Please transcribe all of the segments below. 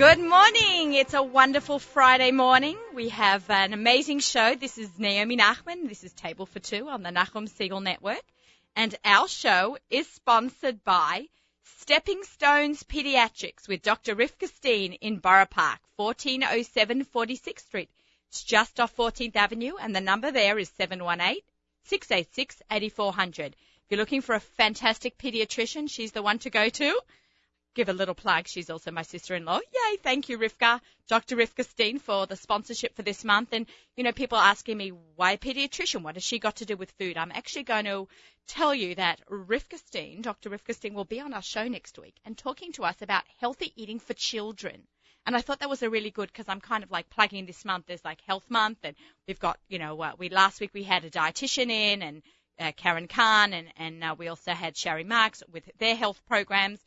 Good morning. It's a wonderful Friday morning. We have an amazing show. This is Naomi Nachman. This is Table for Two on the Nachum Segal Network. And our show is sponsored by Stepping Stones Pediatrics with Dr. Rivka Steen in Borough Park, 1407 46th Street. It's just off 14th Avenue and the number there is 718 686 8400. If you're looking for a fantastic pediatrician, she's the one to go to give a little plug. She's also my sister-in-law. Yay! Thank you, Rivka, Dr. Rivka Steen, for the sponsorship for this month. And you know, people asking me why a pediatrician? What has she got to do with food? I'm actually going to tell you that Rivka Steen, Dr. Rivka Steen, will be on our show next week and talking to us about healthy eating for children. And I thought that was a really good because I'm kind of like plugging this month. There's like Health Month, and we've got you know uh, we last week we had a dietitian in and uh, Karen Khan, and and uh, we also had Sherry Marks with their health programs.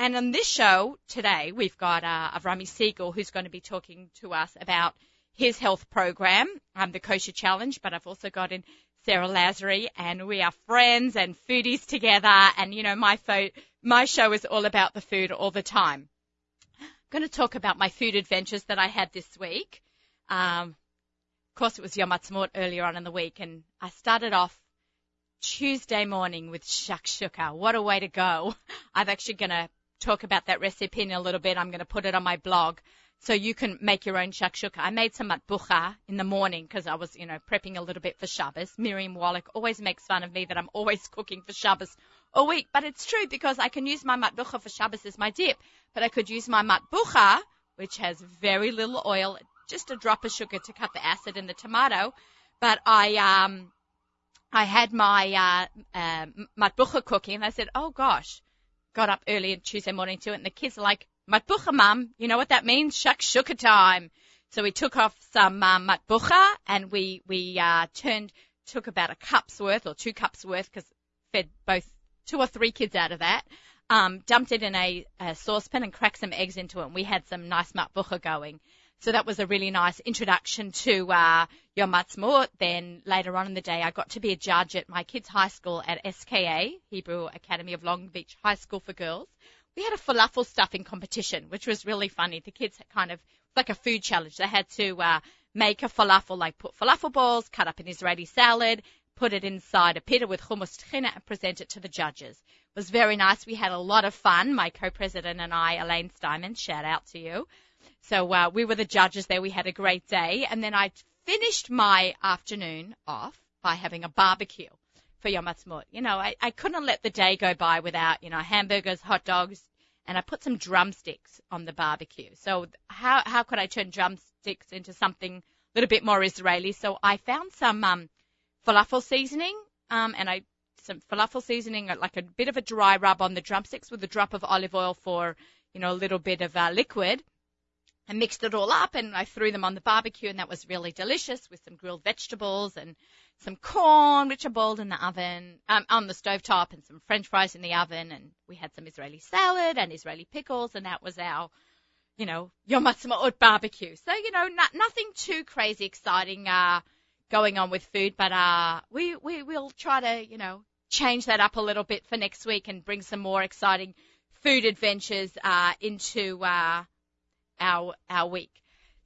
And on this show today, we've got uh, Avrami Segal, who's going to be talking to us about his health program, um, the Kosher Challenge. But I've also got in Sarah Lasry, and we are friends and foodies together. And you know, my fo- my show is all about the food all the time. I'm going to talk about my food adventures that I had this week. Um, of course, it was Yom Ha'atzmaut earlier on in the week, and I started off Tuesday morning with shakshuka. What a way to go! I'm actually going to talk about that recipe in a little bit. I'm going to put it on my blog so you can make your own shakshuka. I made some matbucha in the morning because I was, you know, prepping a little bit for Shabbos. Miriam Wallach always makes fun of me that I'm always cooking for Shabbos a week, but it's true because I can use my matbucha for Shabbos as my dip, but I could use my matbucha, which has very little oil, just a drop of sugar to cut the acid in the tomato. But I, um, I had my uh, uh, matbucha cooking, and I said, "Oh gosh, got up early on Tuesday morning to it, and the kids are like, matbucha, mum. You know what that means? Shakshuka time. So we took off some um, matbucha, and we we uh, turned took about a cup's worth or two cups worth because fed both two or three kids out of that. Um, dumped it in a, a saucepan and cracked some eggs into it, and we had some nice matbucha going. So that was a really nice introduction to uh, Yom Ha'atzmaut. Then later on in the day, I got to be a judge at my kids' high school at SKA, Hebrew Academy of Long Beach High School for Girls. We had a falafel stuffing competition, which was really funny. The kids had kind of like a food challenge. They had to uh, make a falafel, like put falafel balls, cut up an Israeli salad, put it inside a pita with hummus tahina, and present it to the judges. It was very nice. We had a lot of fun. My co-president and I, Elaine Steinman, shout out to you. So uh, we were the judges there. We had a great day, and then I finished my afternoon off by having a barbecue for Yom Ha'atzmaut. You know, I, I couldn't let the day go by without you know hamburgers, hot dogs, and I put some drumsticks on the barbecue. So how how could I turn drumsticks into something a little bit more Israeli? So I found some um, falafel seasoning, um, and I some falafel seasoning, like a bit of a dry rub on the drumsticks with a drop of olive oil for you know a little bit of uh, liquid I mixed it all up and I threw them on the barbecue and that was really delicious with some grilled vegetables and some corn which I boiled in the oven um, on the stove top and some french fries in the oven and we had some Israeli salad and Israeli pickles and that was our you know Yom Ha'atzmaut barbecue. So you know not, nothing too crazy exciting uh going on with food but uh we we will try to you know change that up a little bit for next week and bring some more exciting food adventures uh into uh our our week.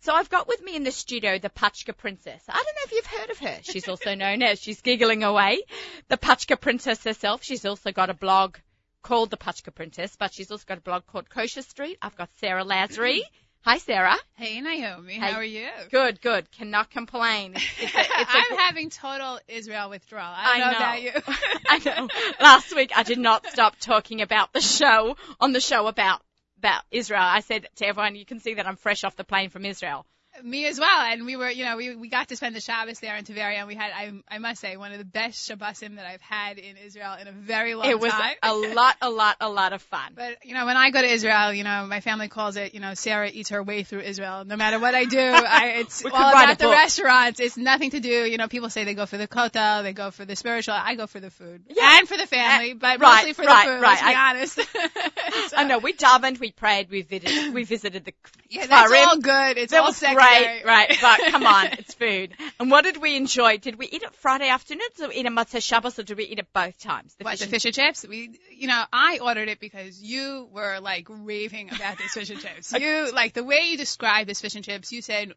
So I've got with me in the studio the Pachka Princess. I don't know if you've heard of her. She's also known as, she's giggling away, the Pachka Princess herself. She's also got a blog called the Pachka Princess, but she's also got a blog called Kosher Street. I've got Sarah Lasry. Hi, Sarah. Hey, Naomi. How are you? Good, good. Cannot complain. It's, it's a, it's I'm having total Israel withdrawal. I, I know, know about you. I know. Last week I did not stop talking about the show on the show about about Israel, I said to everyone, you can see that I'm fresh off the plane from Israel. Me as well, and we were, you know, we we got to spend the Shabbos there in Tveria, and we had, I I must say, one of the best Shabbosim that I've had in Israel in a very long time. It was time. a lot, a lot, a lot of fun. But you know, when I go to Israel, you know, my family calls it, you know, Sarah eats her way through Israel. No matter what I do, I, it's all about the restaurants. It's nothing to do. You know, people say they go for the kotel, they go for the spiritual. I go for the food yeah. and for the family, uh, but right, mostly for right, the food. Right, let's be I, honest. so, I know we davened, we prayed, we visited, we visited the. Yeah, that's all good. It's that all great. Right, right. But come on, it's food. And what did we enjoy? Did we eat it Friday afternoons or eat it Motzei Shabbos or did we eat it both times? The what, fish the fish and chips? We, you know, I ordered it because you were like raving about this fish and chips. You, like the way you described this fish and chips, you said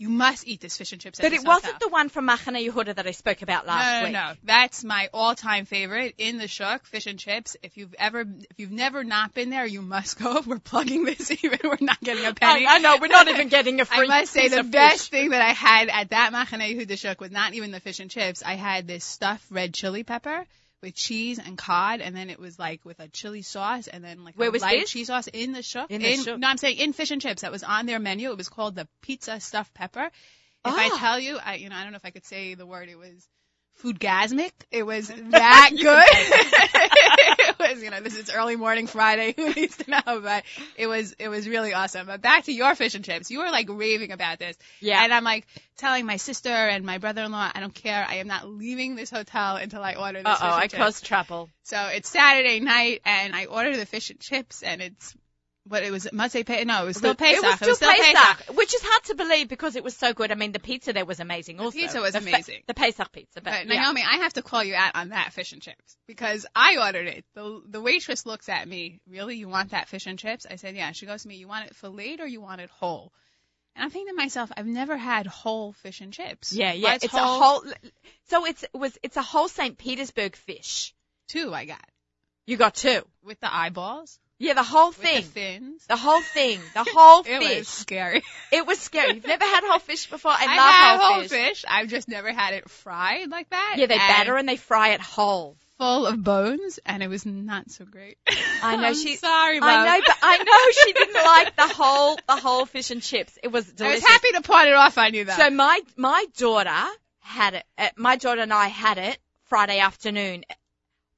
you must eat this fish and chips. But it wasn't the one from Machane Yehuda that I spoke about last no, no, week. No, no, that's my all-time favorite in the shuk, fish and chips. If you've ever, if you've never not been there, you must go. We're plugging this even. We're not getting a penny. I, I know. We're not even getting a free. I must say the best fish. thing that I had at that Machane Yehuda shuk was not even the fish and chips. I had this stuffed red chili pepper with cheese and cod, and then it was like with a chili sauce, and then like Where a was light this? cheese sauce in the shuk. In the shuk. No, I'm saying in fish and chips. That was on their menu. It was called the pizza stuffed pepper. If I Ah. tell you, I you know I don't know if I could say the word. It was foodgasmic. It was that good. was you know this is early morning Friday. Who needs to know? But it was it was really awesome. But back to your fish and chips. You were like raving about this. Yeah. And I'm like telling my sister and my brother-in-law, I don't care. I am not leaving this hotel until I order this Uh oh, I caused trouble. So it's Saturday night, and I order the fish and chips, and it's what it was. Motzei Pe- No, it was still Pesach. It was still, Pesach, Pesach. which is hard to believe because it was so good. I mean, the pizza there was amazing. Also, the pizza was The amazing. the Pesach pizza, but, But yeah. Naomi, I have to call you out on that fish and chips because I ordered it. The the waitress looks at me. Really, you want that fish and chips? I said, yeah. She goes to me, you want it filleted or you want it whole? And I'm thinking to myself, I've never had whole fish and chips. yeah, yeah. What's It's whole? a whole. So it's it was it's a whole St. Petersburg fish. two. I got You got two. with the eyeballs, Yeah, the whole with thing. the fins. The whole thing, the whole It fish. was scary. It was scary. You've never had whole fish before. I I've love whole, whole fish. fish. I've just never had it fried like that. Yeah, they and batter and they fry it whole. full of bones, and it was not so great. I know she- Sorry, Mom. I know, but I know she didn't like the whole the whole fish and chips. It was delicious. I was happy to point it off I knew that. So my my daughter had it. Uh, my daughter and I had it Friday afternoon.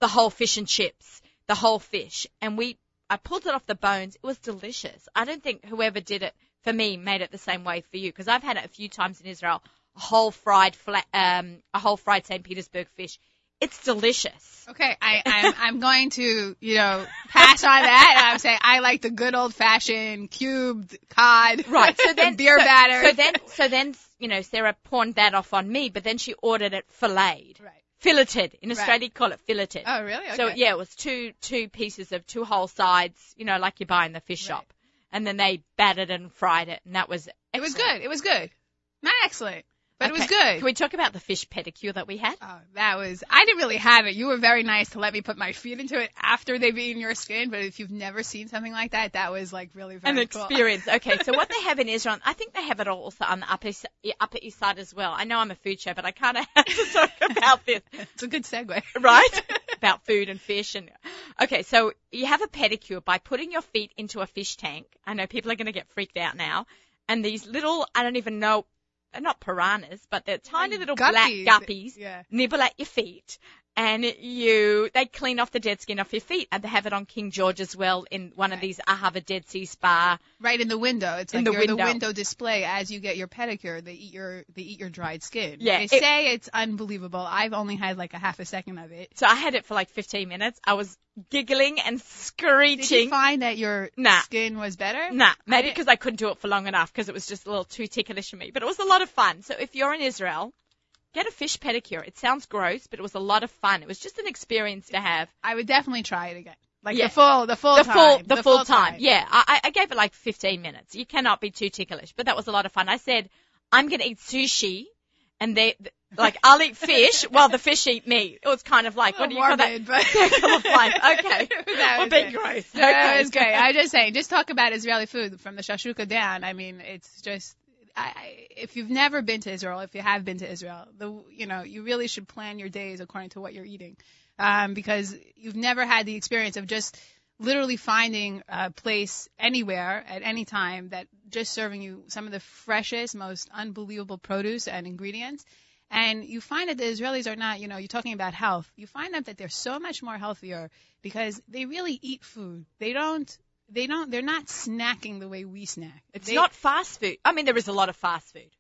The whole fish and chips, the whole fish, and we. I pulled it off the bones. It was delicious. I don't think whoever did it for me made it the same way for you because I've had it a few times in Israel. A whole fried flat, um, a whole fried St. Petersburg fish. It's delicious. Okay, I, I'm I'm going to you know pass on that. I'm saying I like the good old fashioned cubed cod, Right. So then beer so, batter. So then, so then, you know, Sarah pawned that off on me, but then she ordered it filleted, right. Filleted. In Right. Australia, you call it filleted. Oh really? Okay. So yeah, it was two two pieces of two whole sides, you know, like you buy in the fish Right. shop, and then they battered and fried it, and that was it was good. It was good. Not excellent, but it was good. Can we talk about the fish pedicure that we had? Oh, that was. I didn't really have it. You were very nice to let me put my feet into it after they've eaten your skin. But if you've never seen something like that, that was like really very An cool. experience. Okay, so what they have in Israel, I think they have it also on the upper, East- upper East Side as well. I know I'm a food show, but I kind of have to talk about this. It's a good segue. right? About food and fish and okay, so you have a pedicure by putting your feet into a fish tank. I know people are going to get freaked out now, and these little I don't even know, not piranhas, but they're tiny little black Guppies. guppies Yeah. nibble at your feet. And you, they clean off the dead skin off your feet, and they have it on King George as well in one of these I have a Dead Sea Spa. Right in the window. It's In like the you're the window. window display as you get your pedicure. They eat your they eat your dried skin. Yeah, They it- say it's unbelievable. I've only had like a half a second of it. So I had it for like 15 minutes. I was giggling and Did screeching. you find that your Nah. skin was better? Nah, maybe because I couldn't do it for long enough because it was just a little too ticklish for me. But it was a lot of fun. So if you're in Israel, get a fish pedicure. It sounds gross, but it was a lot of fun. It was just an experience to have. I would definitely try it again. Like Yeah. the full the full the time. full, the, full, time. Yeah, I, I gave it like 15 minutes. You cannot be too ticklish, but that was a lot of fun. I said, I'm going to eat sushi and they, like, I'll eat fish while the fish eat me. It was kind of like, what do you call that? morbid, but Circle of life. Okay. That was being gross. That Okay. was great. I just saying, just talk about Israeli food from the shashuka down. I mean, it's just. I, if you've never been to Israel, if you have been to Israel, the you know you really should plan your days according to what you're eating, um, because you've never had the experience of just literally finding a place anywhere at any time that just serving you some of the freshest, most unbelievable produce and ingredients. And you find that the Israelis are not, you know, you're talking about health. You find out that they're so much more healthier because they really eat food. They don't, they don't, they're not snacking the way we snack. It's They- not fast food. I mean, there is a lot of fast food.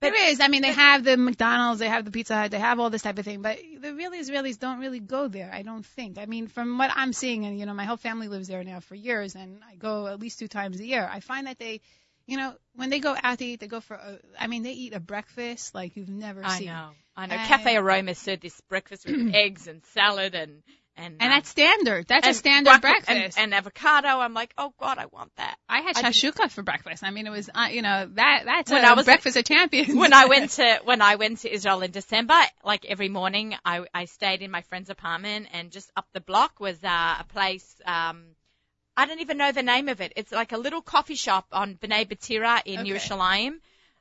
But, There is. I mean, they have the McDonald's, they have the Pizza Hut, they have all this type of thing, but the real Israelis don't really go there. I don't think. I mean, from what I'm seeing, and you know, my whole family lives there now for years, and I go at least two times a year. I find that they, you know, when they go out to eat, they go for, a, I mean, they eat a breakfast like you've never I seen. know. I know. And- Cafe Aroma served this breakfast with eggs and salad and and And uh, that's standard. That's a standard breakfast. and, and avocado. I'm like, oh god, I want that. I had I shashuka for breakfast. I mean, it was, uh, you know, that that's When I was- breakfast of champions. when I went to when I went to Israel in December, like every morning, I I stayed in my friend's apartment, and just up the block was uh, a place. Um, I don't even know the name of it. It's like a little coffee shop on Bnei Batira in Okay. Yerushalayim,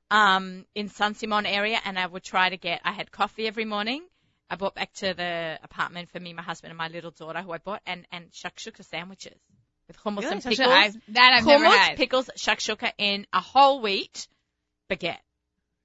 um, in San Simon area, and I would try to get. I had coffee every morning. I brought back to the apartment for me, my husband, and my little daughter, who I bought, and and shakshuka sandwiches with hummus Really? and pickles. I- that I've never hummus, had. pickles, shakshuka in a whole wheat baguette.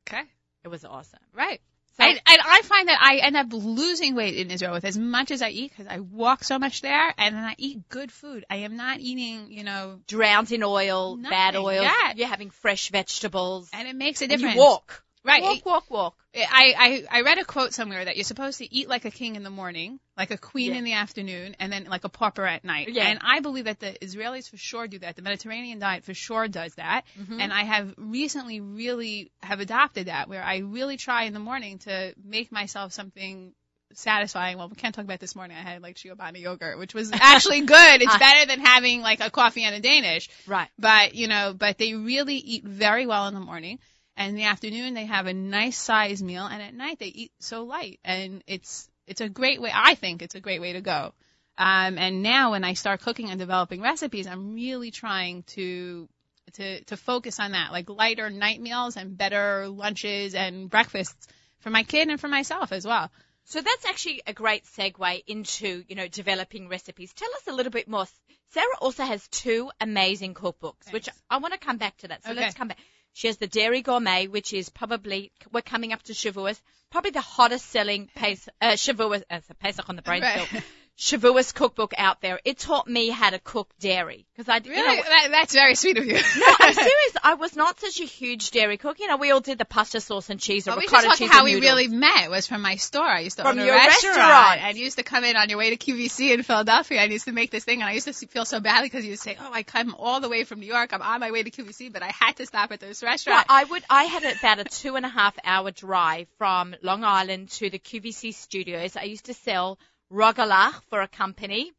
okay. It was awesome. Right. So- and, and I find that I end up losing weight in Israel with as much as I eat because I walk so much there and then I eat good food. I am not eating, you know, drowned in oil, bad oil. Yeah. You're having fresh vegetables. and it makes a And difference. you walk. Right. Walk, walk, walk. I, I, I read a quote somewhere that you're supposed to eat like a king in the morning, like a queen Yeah. in the afternoon, and then like a pauper at night. Yeah. And I believe that the Israelis for sure do that. The Mediterranean diet for sure does that. Mm-hmm. And I have recently really have adopted that where I really try in the morning to make myself something satisfying. Well, we can't talk about this morning. I had like Giovanni yogurt, which was actually good. It's Uh. better than having like a coffee and a Danish. Right. But, you know, but they really eat very well in the morning. And in the afternoon they have a nice sized meal and at night they eat so light. And it's it's a great way I think it's a great way to go. Um and now when I start cooking and developing recipes, I'm really trying to to to focus on that, like lighter night meals and better lunches and breakfasts for my kid and for myself as well. So that's actually a great segue into, you know, developing recipes. Tell us a little bit more. Sarah also has two amazing cookbooks, which I want to come back to that. So Okay. let's come back. She has the Dairy Gourmet, which is probably, we're coming up to Shavuos, probably the hottest selling Pes- uh, Shavuos, uh, Pesach on the brain Right. still, Shavuos cookbook out there. It taught me how to cook dairy. Because I, Really? you know, that, that's very sweet of you. No, I'm serious. I was not such a huge dairy cook. You know, we all did the pasta sauce and cheese or Well, we ricotta just cheese how we really met was from my store. I used to From own a your restaurant, restaurant. and you used to come in on your way to QVC in Philadelphia. I used to make this thing, and I used to feel so badly because you'd say, "Oh, I come all the way from New York. I'm on my way to QVC, but I had to stop at this Well, restaurant." I would. I had about a two and a half hour drive from Long Island to the QVC studios. I used to sell rogalach for a company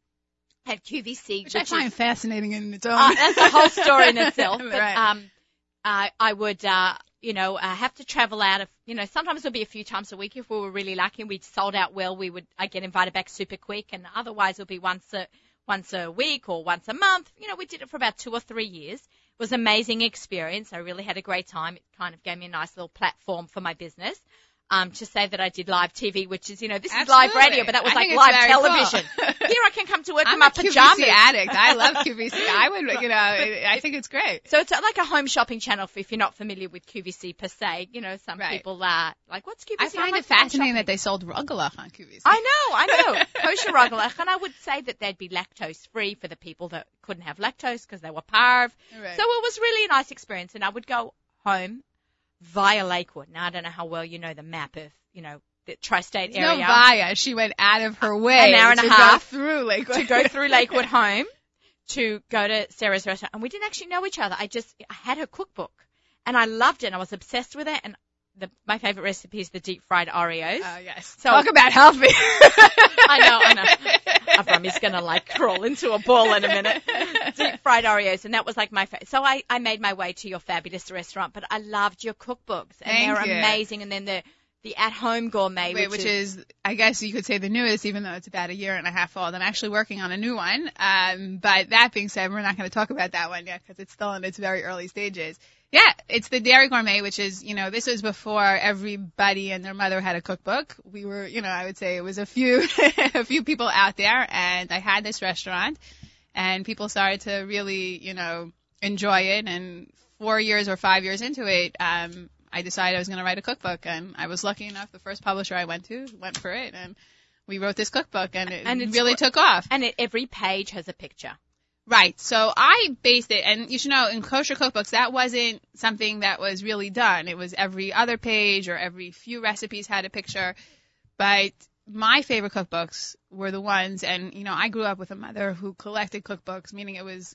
at QVC, which I find fascinating in its own. uh, that's a whole story in itself. But Right. um, I I would uh, you know, uh, have to travel out of, you know, sometimes it would be a few times a week if we were really lucky and we'd sold out well. We would I get invited back super quick, and otherwise it would be once a once a week or once a month. You know, we did it for about two or three years. It was an amazing experience. I really had a great time. It kind of gave me a nice little platform for my business. Um, to say that I did live TV, which is, you know, this is live radio, but that was I like live very cool. television. Here I can come to work in I'm my a pajamas. QVC addict. I love QVC. I would, you know, I think it's great. So it's like a home shopping channel if you're not familiar with QVC per se. You know, some Right. people are like, what's QVC? I find like, it fascinating that they sold Rugelach on QVC. I know, I know. Kosher rogalach, and I would say that they'd be lactose free for the people that couldn't have lactose because they were parv. Right. So it was really a nice experience, and I would go home via Lakewood. Now I don't know how well you know the map of, you know, the tri-state area. no via. She went out of her way An hour and a to half go through Lakewood. to go through Lakewood home to go to Sarah's restaurant, and we didn't actually know each other. I just I had her cookbook, and I loved it. and I was obsessed with it, and the, my favorite recipe is the deep fried Oreos. Oh yes. So- Talk about healthy. I know, I know. Avrami's gonna like crawl into a ball in a minute. Deep fried Oreos, and that was like my favorite. So I, I made my way to your fabulous restaurant, but I loved your cookbooks, and Thank they're you. amazing. And then the the at home gourmet, Wait, which, which is, I guess you could say the newest, even though it's about a year and a half old. I'm actually working on a new one. Um, but that being said, we're not going to talk about that one yet because it's still in its very early stages. Yeah, it's the Dairy Gourmet, which is, you know, this was before everybody and their mother had a cookbook. We were, you know, I would say it was a few, a few people out there, and I had this restaurant, and people started to really, you know, enjoy it. And four years or five years into it, um, I decided I was going to write a cookbook, and I was lucky enough. The first publisher I went to went for it, and we wrote this cookbook, and it And really took off. and it, every page has a picture. Right. So I based it, and you should know in kosher cookbooks that wasn't something that was really done. It was every other page or every few recipes had a picture. But my favorite cookbooks were the ones, and you know, I grew up with a mother who collected cookbooks, meaning it was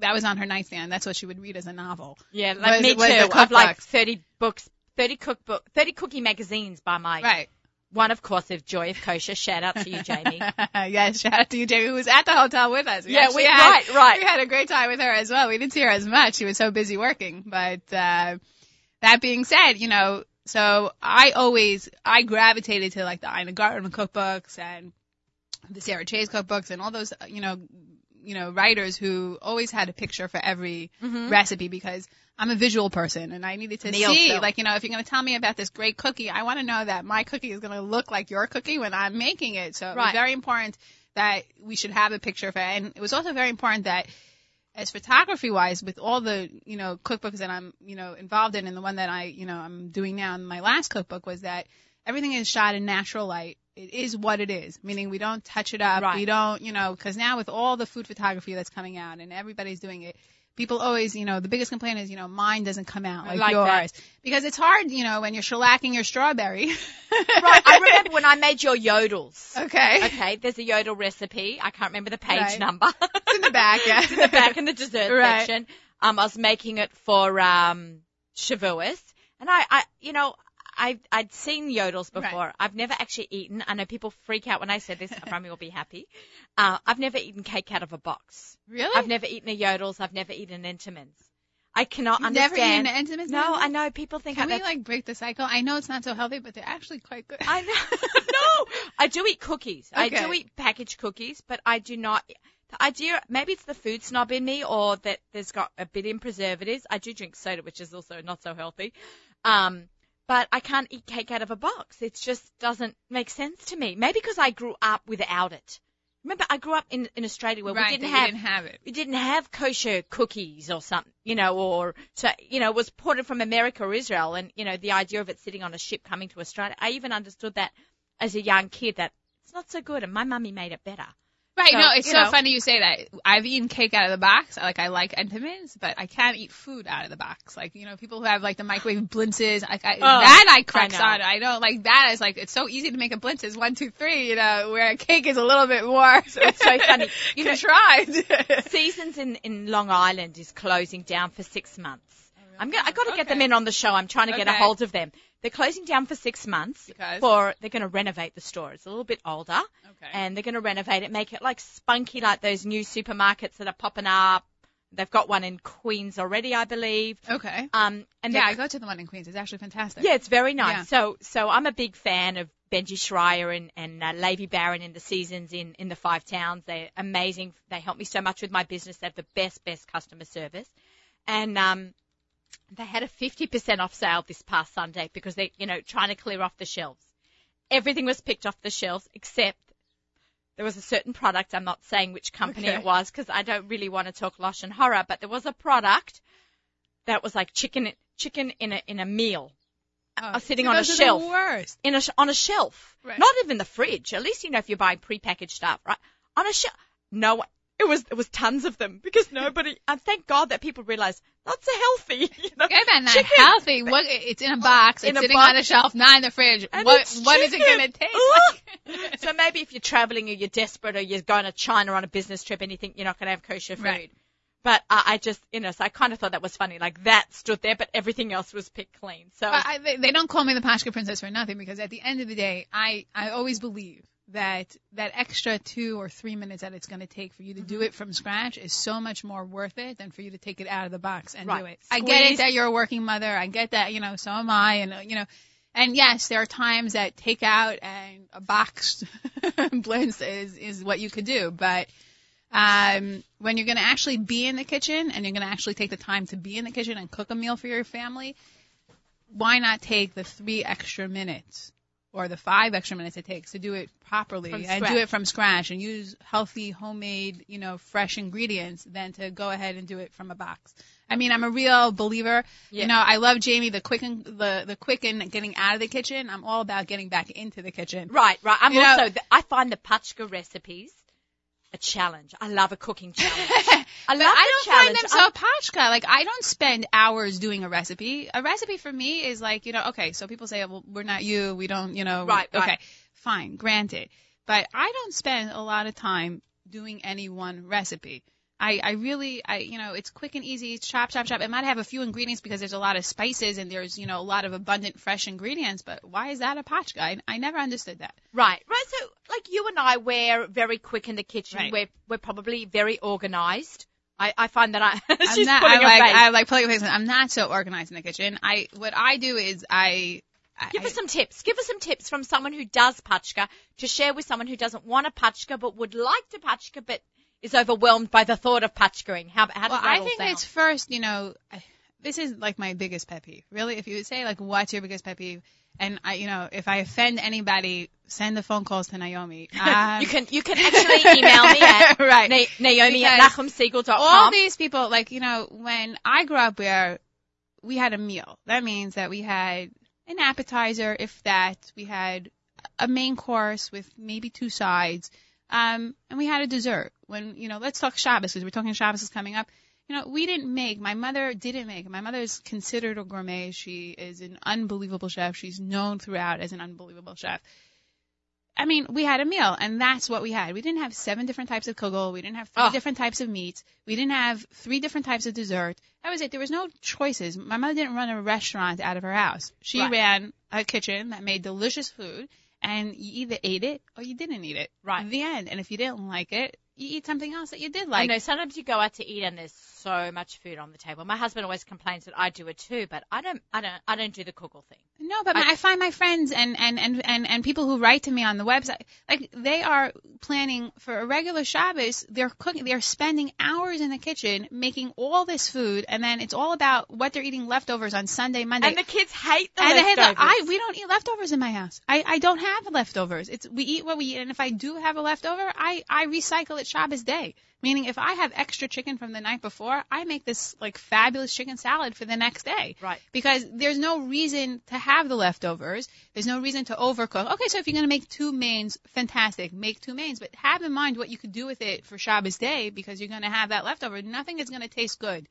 that was on her nightstand. That's what she would read as a novel. Yeah, like Was- me was too. I've like 30 books, 30 cookbook, 30 cookie magazines by my Right. One, of course, of Joy of Kosher. Shout out to you, Jamie. yes, shout out to you, Jamie, who was at the hotel with us. Yeah, we- had, right, right. We had a great time with her as well. We didn't see her as much; she was so busy working. But uh, that being said, you know, so I always I gravitated to like the Ina Garten cookbooks and the Sarah Chase cookbooks and all those, you know, you know, writers who always had a picture for every Mhm. recipe because I'm a visual person and I needed to Neil see, Phil. like, you know, if you're going to tell me about this great cookie, I want to know that my cookie is going to look like your cookie when I'm making it. So it was very important that we should have a picture for it. And it was also very important that as photography wise, with all the, you know, cookbooks that I'm, you know, involved in and the one that I, you know, I'm doing now in my last cookbook was that everything is shot in natural light. It is what it is, meaning we don't touch it up. Right. We don't, you know, because now with all the food photography that's coming out and everybody's doing it, people always, you know, the biggest complaint is, you know, mine doesn't come out like, like yours. that. Because it's hard, you know, when you're shellacking your strawberry. right. I remember when I made your yodels. Okay. Okay, there's a yodel recipe. I can't remember the page Right. number. It's in the back, yeah. It's in the back in the dessert Right. section. Um, I was making it for um Shavuos, and I, I, you know, I I'd seen yodels Right. before. I've never actually eaten. I know people freak out when I say this. Rami will be happy. Uh, I've never eaten cake out of a box. Really? I've never eaten a yodels. I've never eaten an Entenmann's. I cannot You've never understand. eaten Entenmann's? no? I know people think Can I, we like break the cycle? I know it's not so healthy, but they're actually quite good. I know. no, I do eat cookies. I do eat packaged cookies, but I do not. The idea, maybe it's the food snob in me, or that there's got a bit in preservatives. I do drink soda, which is also not so healthy. Um, but I can't eat cake out of a box. It just doesn't make sense to me. Maybe because I grew up without it. Remember, I grew up in in Australia where right, we didn't have didn't have it. we didn't have kosher cookies or something, you know, or so you know, it was ported from America or Israel, and you know, the idea of it sitting on a ship coming to Australia. I even understood that as a young kid that it's not so good, and my mummy made it better. Right, So, no, it's so know. funny you say that. I've eaten cake out of the box. Like I like Entenmann's, but I can't eat food out of the box. Like you know, people who have like the microwave blintzes, like I, oh, that I cracks on. I don't like that. Is like it's so easy to make a blintzes one two three. You know, where a cake is a little bit more. So it's so funny. You contrived. Seasons in in Long Island is closing down for six months. Oh, I'm gonna, I got to get them in on the show. I'm trying to get a hold of them. They're closing down for six months Because? for they're going to renovate the store. It's a little bit older. Okay. and they're going to renovate it, make it like spunky, like those new supermarkets that are popping up. They've got one in Queens already, I believe. okay. Um, and Yeah, I go to the one in Queens. It's actually fantastic. yeah, it's very nice. Yeah. So, so I'm a big fan of Benji Schreier and and uh, Levy Barron in the seasons in in the five towns. They're amazing. They help me so much with my business. They have the best best customer service, and um, they had a 50% off sale this past Sunday because they, you know, trying to clear off the shelves. Everything was picked off the shelves except there was a certain product. I'm not saying which company Okay. it was because I don't really want to talk loshon hora, but there was a product that was like chicken, chicken in a, in a meal Oh, uh, sitting so on a shelf. In a, on a shelf. Right. Not even the fridge. At least you know if you're buying prepackaged stuff, right? On a shelf. No one. It was it was tons of them because nobody. And thank God that people realize that's a healthy. You know, not chicken. healthy. What? It's in a box. In it's a sitting box. on a shelf, not in the fridge. And what? What is it going to taste like? so maybe if you're traveling or you're desperate or you're going to China on a business trip and you think you're not going to have kosher food. Right. But uh, I just, you know, so I kind of thought that was funny. Like that stood there, but everything else was picked clean. So I, I- they, they don't call me the Pashka princess for nothing because at the end of the day, I, I always believe that that extra two or three minutes that it's going to take for you to do Mm-hmm. it from scratch is so much more worth it than for you to take it out of the box and do Right. it. I get it that you're a working mother. I get that, you know, so am I. And, you know, and yes, there are times that takeout and a box blends is, is what you could do. But um, when you're going to actually be in the kitchen and you're going to actually take the time to be in the kitchen and cook a meal for your family, why not take the three extra minutes or the five extra minutes it takes to do it properly From and do it from scratch and use healthy, homemade, you know, fresh ingredients than to go ahead and do it from a box. I mean, I'm a real believer. Yeah. You know, I love Jamie the quick and the the quick and getting out of the kitchen. I'm all about getting back into the kitchen. Right, right. I'm You know- also, I find the Pachka recipes a challenge. I love a cooking challenge. I love I don't find challenge. them so pashka. Like I don't spend hours doing a recipe. A recipe for me is like, you know, okay, so people say, well, we're not you. We don't, you know, Right, right. okay, fine, granted. But I don't spend a lot of time doing any one recipe. I, I really, I, you know, it's quick and easy. Chop, chop, chop. It might have a few ingredients because there's a lot of spices and there's, you know, a lot of abundant fresh ingredients. But why is that a pachka? I, I never understood that. Right, right. So, like you and I, we're very quick in the kitchen. Right. We're we're probably very organized. I, I find that I I'm she's not, putting I like, face. I like pulling a face. I'm not so organized in the kitchen. I, what I do is I, I Give us some tips. Give us some tips from someone who does pachka to share with someone who doesn't want a pachka but would like to pachka but is overwhelmed by the thought of pachkaing. How, how does well, I think sound? it's first, you know, this is like my biggest pet peeve. Really, if you would say like, what's your biggest pet peeve? And I, you know, if I offend anybody, send the phone calls to Naomi. Um, you can you can actually email me at right. Na- Naomi at Because nachumsegal.com. all these people, like, you know, when I grew up where we had a meal, that means that we had an appetizer, if that, we had a main course with maybe two sides, um, and we had a dessert. When, you know, let's talk Shabbos, because we're talking Shabbos is coming up. You know, we didn't make, my mother didn't make, my mother is considered a gourmet. She is an unbelievable chef. She's known throughout as an unbelievable chef. I mean, we had a meal, and that's what we had. We didn't have seven different types of kugel. We didn't have three Oh. different types of meats. We didn't have three different types of dessert. That was it. There was no choices. My mother didn't run a restaurant out of her house. She Right. ran a kitchen that made delicious food, and you either ate it or you didn't eat it. Right. In The end. And if you didn't like it, you eat something else that you did like. I know sometimes you go out to eat and there's so much food on the table. My husband always complains that I do it too, but I don't I don't I don't do the kugel thing. No, but I- I, I find my friends and, and, and, and, and people who write to me on the website, like they are planning for a regular Shabbos. They're cooking, they're spending hours in the kitchen making all this food, and then it's all about what they're eating leftovers on Sunday, Monday. And the kids hate the And leftovers. the- I we don't eat leftovers in my house. I I don't have leftovers. It's we eat what we eat, and if I do have a leftover, I I recycle it Shabbos day. Meaning, if I have extra chicken from the night before, I make this like fabulous chicken salad for the next day. Right. Because there's no reason to have the leftovers. There's no reason to overcook. Okay, so if you're gonna make two mains, fantastic, make two mains, but have in mind what you could do with it for Shabbos day because you're gonna have that leftover. Nothing is gonna taste good,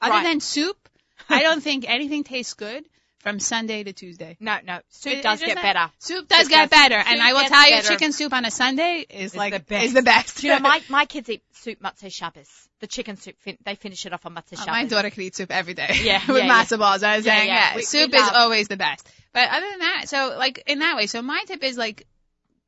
other Right. than soup. I don't think anything tastes good from Sunday to Tuesday. no, no. Soup It- does it get better. Soup does It get does. better, and I will tell you, better. chicken soup on a Sunday is It's like the best. is the best. You know my my kids eat soup matzah Shabbos. The chicken soup fin- they finish it off on matzah uh, Oh, Shabbos. my daughter could eat soup every day. Yeah, with yeah, matzo balls. I was Yeah, saying, yeah. yeah, We- we soup love- is always the best. But other than that, so like in that way, so my tip is like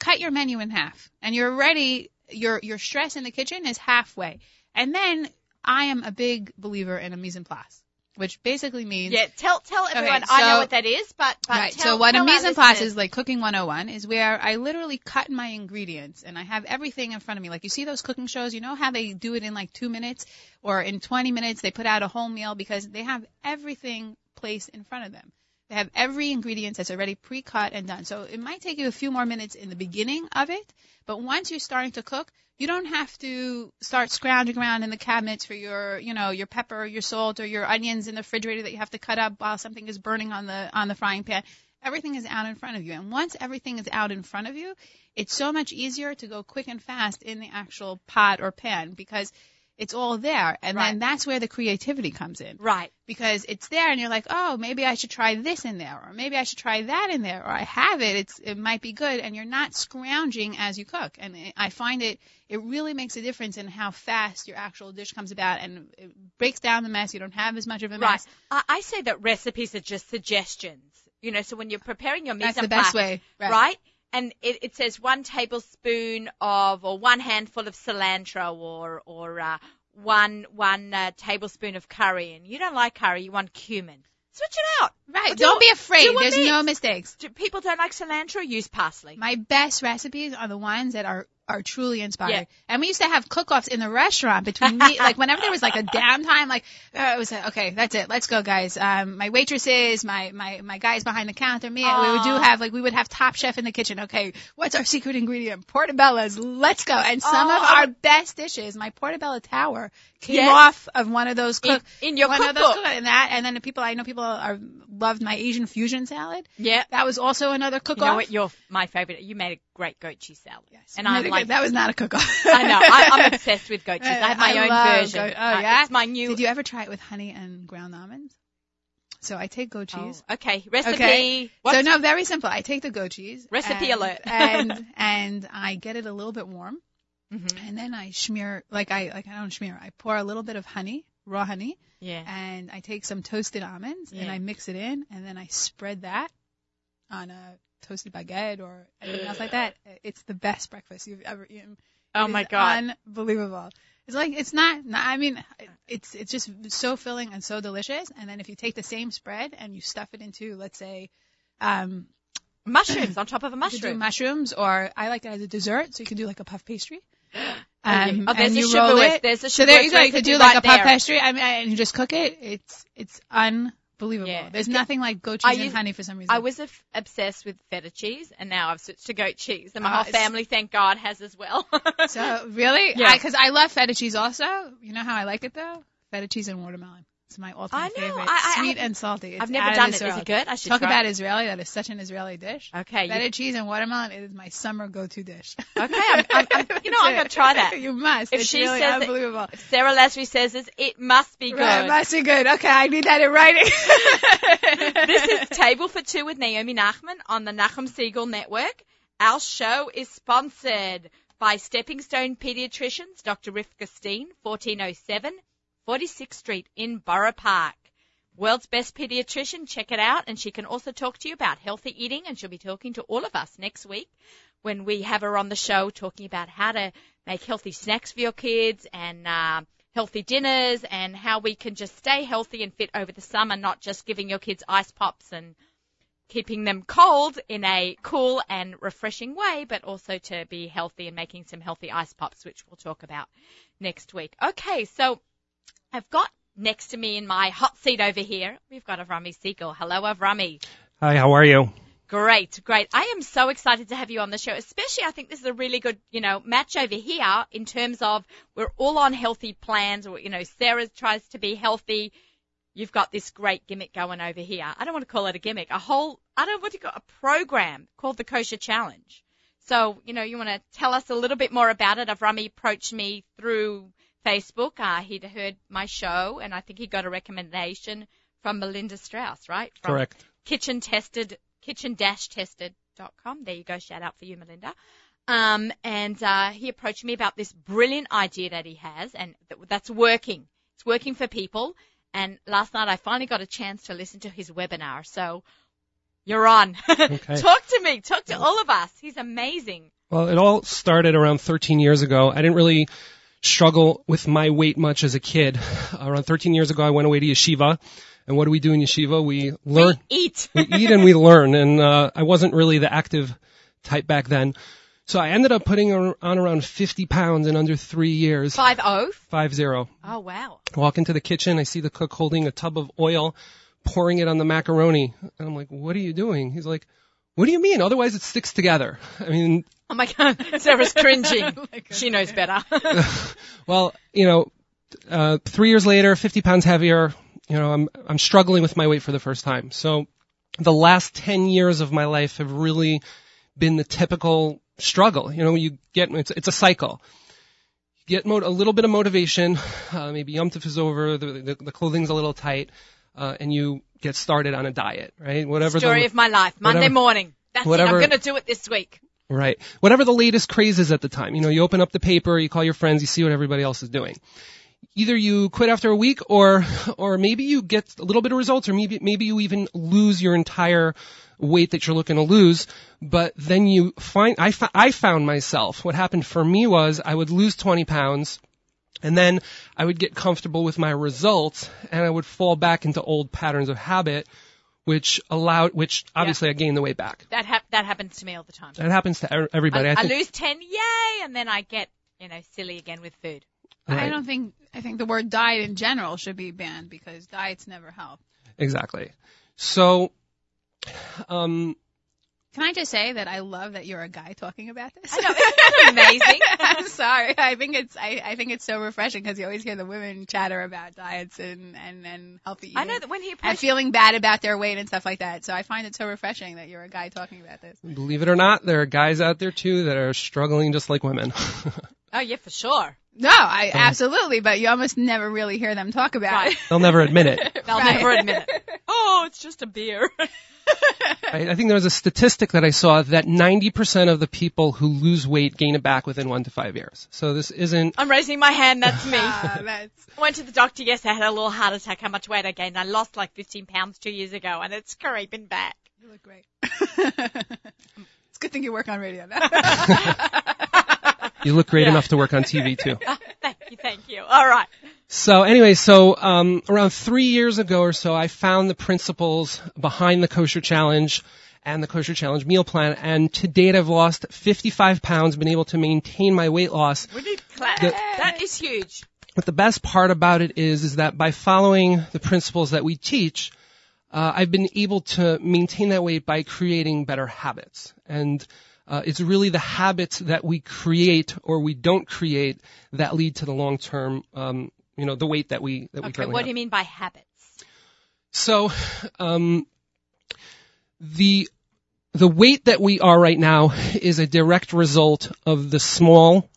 cut your menu in half, and you're ready. Your your stress in the kitchen is halfway, and then I am a big believer in a mise en place, which basically means Yeah, tell tell everyone. Okay, I know what that is, but, but right. tell, so what a mise en place is like cooking 101 is where I literally cut my ingredients and I have everything in front of me. Like you see those cooking shows, you know how they do it in like two minutes or in 20 minutes they put out a whole meal because they have everything placed in front of them. They have every ingredient that's already pre-cut and done. So it might take you a few more minutes in the beginning of it, but once you're starting to cook, you don't have to start scrounging around in the cabinets for your, you know, your pepper, your salt, or your onions in the refrigerator that you have to cut up while something is burning on the on the frying pan. Everything is out in front of you, and once everything is out in front of you, it's so much easier to go quick and fast in the actual pot or pan because it's all there, and Right. then that's where the creativity comes in right. because it's there and you're like, oh, maybe I should try this in there, or maybe I should try that in there, or I have it, it's it might be good, and you're not scrounging as you cook. And it- I find it it really makes a difference in how fast your actual dish comes about, and it breaks down the mess. You don't have as much of a Right. mess. I, I say that recipes are just suggestions. You know, so when you're preparing your mise That's en the best place, way, right? right? And it, it says one tablespoon of, or one handful of cilantro, or or uh, one one uh, tablespoon of curry. And you don't like curry, you want cumin. Switch it out. Right. Do- Don't be afraid. There's mix. no mistakes. Do people don't like cilantro? Use parsley. My best recipes are the ones that are are truly inspired. Yeah. And we used to have cook-offs in the restaurant between me, like whenever there was like a downtime, like uh, it was like, okay, that's it, let's go, guys. Um, my waitresses, my my my guys behind the counter, me, we would do have like we would have Top Chef in the kitchen. Okay, what's our secret ingredient? Portobello's. Let's go. And some of Oh. our best dishes, my portobello tower, came Yes. off of one of those cook. in your one of those cookbook. cook and that, and then the people I know people are loved my Asian fusion salad. Yeah. That was also another cook-off. know what? You're my favorite. You made a great goat cheese salad. Yes. And I'm like, that was not a cook-off. I know. I, I'm obsessed with goat cheese. I have my I own version. goat- oh, Uh, yeah? It's my new. Did you ever try it with honey and ground almonds? So I take goat Oh, cheese. okay. Recipe. Okay. So no, very simple. I take the goat cheese. Recipe and, alert. and and I get it a little bit warm. Mm-hmm. And then I smear, like I, like I don't smear, I pour a little bit of honey, raw honey. Yeah. And I take some toasted almonds Yeah. and I mix it in and then I spread that on a toasted baguette or anything else like that. It's the best breakfast you've ever eaten. Oh It my God. Unbelievable. It's like it's not, not. I mean, it's it's just so filling and so delicious. And then if you take the same spread and you stuff it into, let's say, um, Mushrooms on top of a you could do mushroom. mushrooms, or I like it as a dessert, so you can do like a puff pastry. Um, Oh, there's and a you roll it. There's a So there you go. You could do like right a puff there. pastry. I mean, and you just cook it. It's it's unbelievable. Yeah. There's nothing like goat I cheese and used- honey for some reason. I was f- obsessed with feta cheese, and now I've switched to goat cheese, and my Ah, whole family, thank God, has as well. so really, Yeah. because I, love feta cheese also. You know how I like it though? Feta cheese and watermelon. It's my all-time I know. favorite. I- I- Sweet I- and salty. It's I've never done this it. Is it good? I should Talk try. about Israeli. That is such an Israeli dish. Okay, you- Feta cheese and watermelon is my summer go-to dish. Okay, I'm, I'm, I'm, you know, I'm going to try that. you must. If it's she really says unbelievable. If Sarah Lasry says this, it must be good. Right, must be good. Okay, I need that in writing. this is Table for Two with Naomi Nachman on the Nachum Segal Network. Our show is sponsored by Stepping Stone Pediatricians, Dr. Rifka Steen, 1407 46th Street in Borough Park. World's best pediatrician, check it out, and she can also talk to you about healthy eating, and she'll be talking to all of us next week when we have her on the show talking about how to make healthy snacks for your kids and uh, healthy dinners and how we can just stay healthy and fit over the summer, not just giving your kids ice pops and keeping them cold in a cool and refreshing way, but also to be healthy and making some healthy ice pops, which we'll talk about next week. Okay, so I've got next to me in my hot seat over here, we've got Avrami Segal. Hello, Avrami. Hi, how are you? Great, great. I am so excited to have you on the show, especially I think this is a really good, you know, match over here in terms of we're all on healthy plans or, you know, Sarah tries to be healthy. You've got this great gimmick going over here. I don't want to call it a gimmick, a whole, I don't want to call a program called the Kosher Challenge. So, you know, you want to tell us a little bit more about it. Avrami approached me through Facebook. Uh, he'd heard my show and I think he got a recommendation from Melinda Strauss, right? From Correct. kitchen tested kitchen dash tested dot com. There you go. Shout out for you, Melinda. Um, and uh, he approached me about this brilliant idea that he has, and th- that's working. It's working for people. And last night I finally got a chance to listen to his webinar. So you're on. Okay. Talk to me. Talk to all of us. He's amazing. Well, it all started around 13 years ago. I didn't really struggle with my weight much as a kid. Around 13 years ago, I went away to yeshiva. And what do we do in yeshiva? We learn, Eat. we eat and we learn. And, uh, I wasn't really the active type back then. So I ended up putting on around 50 pounds in under three years. Five oh. Five zero. Oh wow. Walk into the kitchen. I see the cook holding a tub of oil, pouring it on the macaroni. And I'm like, what are you doing? He's like, what do you mean? Otherwise it sticks together. I mean, Oh my god. Sarah's cringing. she knows better. well, you know, uh, three years later, 50 pounds heavier, you know, I'm, I'm struggling with my weight for the first time. So the last 10 years of my life have really been the typical struggle. You know, you get, it's, it's a cycle. You get mo- a little bit of motivation, uh, maybe Yom Tov is over, the, the, the clothing's a little tight, uh, and you get started on a diet, right? Whatever the Story the, of my life. Monday whatever- morning. That's whatever- it. I'm going to do it this week. Right. Whatever the latest craze is at the time. You know, you open up the paper, you call your friends, you see what everybody else is doing. Either you quit after a week or, or maybe you get a little bit of results or maybe, maybe you even lose your entire weight that you're looking to lose. But then you find, I, I found myself, what happened for me was I would lose 20 pounds and then I would get comfortable with my results and I would fall back into old patterns of habit, which allowed, which obviously I gained the weight back. That hap- that happens to me all the time. That happens to er- everybody. I, I I lose 10, yay, and then I get, you know, silly again with food. I don't think I think the word diet in general should be banned because diets never help. Exactly. So, um, Can I just say that I love that you're a guy talking about this? I know, isn't that amazing? I'm sorry. I think it's I, I think it's so refreshing because you always hear the women chatter about diets and and and healthy eating. I know that when he and approached feeling bad about their weight and stuff like that. So I find it so refreshing that you're a guy talking about this. believe it or not, there are guys out there too that are struggling just like women. Oh, yeah, for sure. No, I absolutely, but you almost never really hear them talk about Right. it. They'll never admit it. They'll Right. never admit it. Oh, it's just a beer. I, I think there was a statistic that I saw that 90% of the people who lose weight gain it back within one to five years. So this isn't. I'm raising my hand. That's me. Ah, that's, I went to the doctor yesterday. I had a little heart attack. How much weight I gained? I lost like 15 pounds two years ago, and it's creeping back. you look great. it's a good thing you work on radio now. You look great Yeah. enough to work on TV too. thank you, thank you. All right. So anyway, so um, around three years ago or so, I found the principles behind the Kosher Challenge and the Kosher Challenge meal plan, and to date I've lost 55 pounds, been able to maintain my weight loss. We need clap. The- that is huge. But the best part about it is, is that by following the principles that we teach, uh, I've been able to maintain that weight by creating better habits. And uh, it's really the habits that we create or we don't create that lead to the long-term, um, you know, the weight that we that we Okay, currently what do you mean by habits? So, um, the the weight that we are right now is a direct result of the small,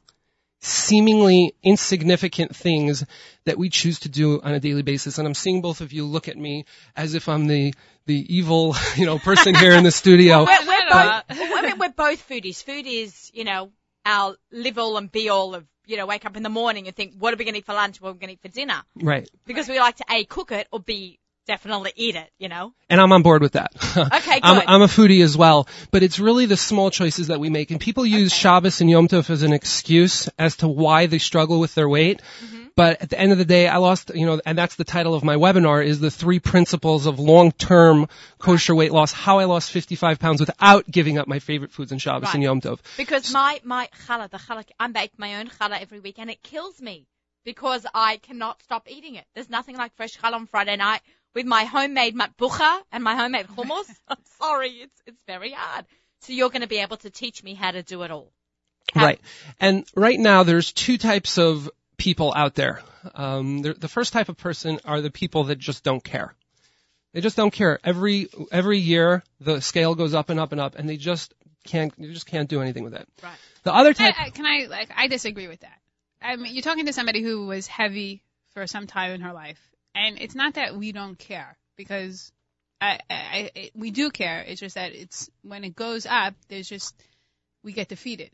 seemingly insignificant things that we choose to do on a daily basis. And I'm seeing both of you look at me as if I'm the the evil, you know, person here in the studio. We're, we're both. I mean, we're both foodies. Food is, you know, our live all and be all of, you know, wake up in the morning and think, what are we going to eat for lunch? What are we going to eat for dinner? Right. Because we like to a cook it or b definitely eat it. You know. and I'm on board with that. Okay, I'm, good. I'm a foodie as well, but it's really the small choices that we make, and people use Shabbos and Yom Tov as an excuse as to why they struggle with their weight. Mm-hmm. But at the end of the day, I lost, you know, and that's the title of my webinar is the three principles of long-term kosher weight loss, how I lost 55 pounds without giving up my favorite foods in Shabbos Right. and Yom Tov. Because my my challah, the challah, I make my own challah every week, and it kills me because I cannot stop eating it. There's nothing like fresh challah on Friday night with my homemade matbucha and my homemade hummus. I'm sorry, it's it's very hard. So you're going to be able to teach me how to do it all. How- Right. And right now, there's two types of people out there. Um, the, the first type of person are the people that just don't care. They just don't care. Every every year, the scale goes up and up and up, and they just can't they just can't do anything with it. Right. The other type, I, can I like? I disagree with that. I mean, you're talking to somebody who was heavy for some time in her life, and it's not that we don't care because I, I, I we do care. It's just that it's when it goes up, there's just we get defeated.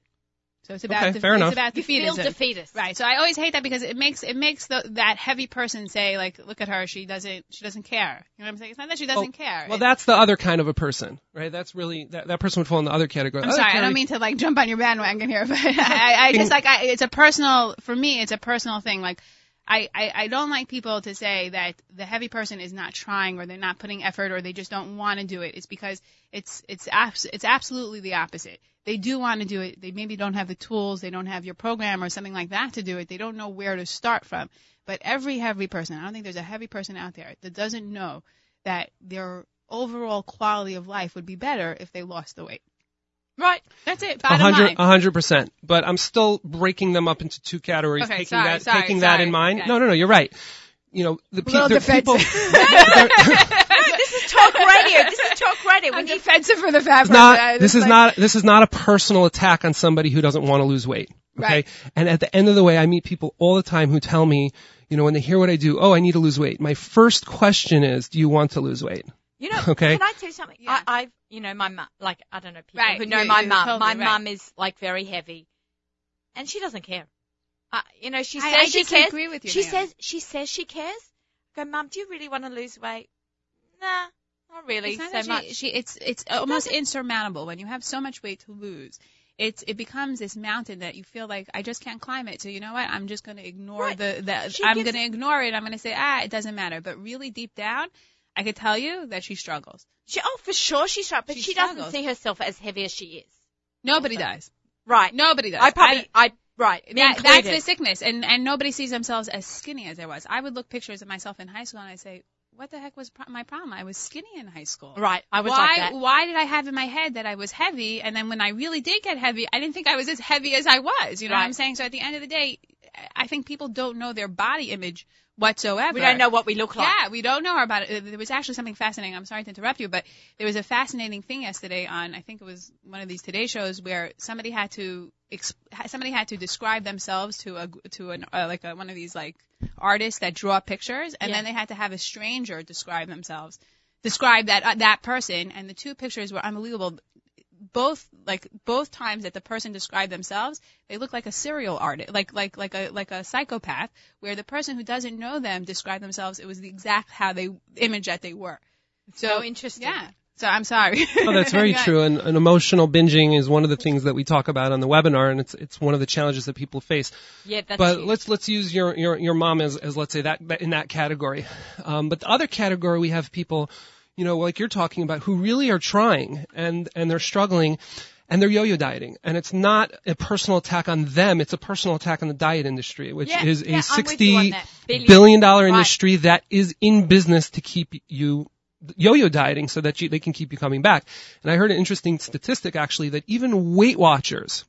So it's about Okay, def- fair it's enough. about You feel defeatist. Right. So I always hate that because it makes it makes the, that heavy person say like, look at her, she doesn't she doesn't care. You know what I'm saying? It's not that she doesn't care. well, It- that's the other kind of a person, right? That's really that, that person would fall in the other category. I'm Other sorry, I don't mean to like jump on your bandwagon here, but I, I just like I, it's a personal for me. It's a personal thing. Like I, I I don't like people to say that the heavy person is not trying or they're not putting effort or they just don't want to do it. It's because it's it's abs- it's absolutely the opposite. They do want to do it. They maybe don't have the tools. They don't have your program or something like that to do it. They don't know where to start from. But every heavy person, I don't think there's a heavy person out there that doesn't know that their overall quality of life would be better if they lost the weight. Right. That's it. A Bottom hundred, a hundred percent. But I'm still breaking them up into two categories, Okay, taking sorry, that, sorry, taking that in mind. Okay. No, no, no, you're right. You know, the, pe- little people. this is talk radio. This is talk radio. We I'm need defensive for the fat It's not, I this is like- not, this is not a personal attack on somebody who doesn't want to lose weight. Okay. Right. And at the end of the way, I meet people all the time who tell me, you know, when they hear what I do, oh, I need to lose weight. My first question is, do you want to lose weight? You know, Okay. can I tell you something? Yeah. I, I've, you know, my mum, like, I don't know, people Right, who know you- my you mum. my me, right. mum is, like, very heavy. And she doesn't care. Uh, you know, she I- says I she cares. disagree with you, she Naomi. says, she says she cares. I go, mum, do you really want to lose weight? Nah, not really It's not so that she- much. She, it's it's almost insurmountable when you have so much weight to lose. It's it becomes this mountain that you feel like I just can't climb it. So you know what? I'm just going to ignore Right. the the. She I'm going to ignore it. I'm going to say ah, it doesn't matter. But really deep down, I could tell you that she struggles. She, oh, for sure she's right, but She she, doesn't struggles. see herself as heavy as she is. Nobody Also. does. Right. Nobody does. I probably, I, right. that, that's the sickness, and and nobody sees themselves as skinny as I was. I would look pictures of myself in high school and I say, what the heck was pro- my problem? I was skinny in high school. Right. I was why like that. why did I have in my head that I was heavy and then when I really did get heavy, I didn't think I was as heavy as I was. You know what I'm saying? So at the end of the day, I think people don't know their body image whatsoever. We don't know what we look like. Yeah, we don't know about it. There was actually something fascinating. I'm sorry to interrupt you, but there was a fascinating thing yesterday on I think it was one of these Today shows where somebody had to ex- somebody had to describe themselves to a to an uh, like a, one of these like artists that draw pictures, and Yeah. then they had to have a stranger describe themselves describe that uh, that person, and the two pictures were unbelievable. Both like both times that the person described themselves, they look like a serial artist, like like like a like a psychopath. Where the person who doesn't know them described themselves, it was the exact how they image that they were. So, interesting. Yeah. So I'm sorry. Oh, that's very Yeah. true. And, and emotional binging is one of the things that we talk about on the webinar, and it's it's one of the challenges that people face. Yeah, that's but huge. let's let's use your your your mom as as let's say that that- in that category. Um, but the other category we have people, you know, like you're talking about, who really are trying and and they're struggling. And they're yo-yo dieting, and it's not a personal attack on them; it's a personal attack on the diet industry, which Yeah, is yeah, a I'm with you on sixty. Billion. billion dollar Right. industry that is in business to keep you yo-yo dieting so that you, they can keep you coming back. And I heard an interesting statistic actually that even Weight Watchers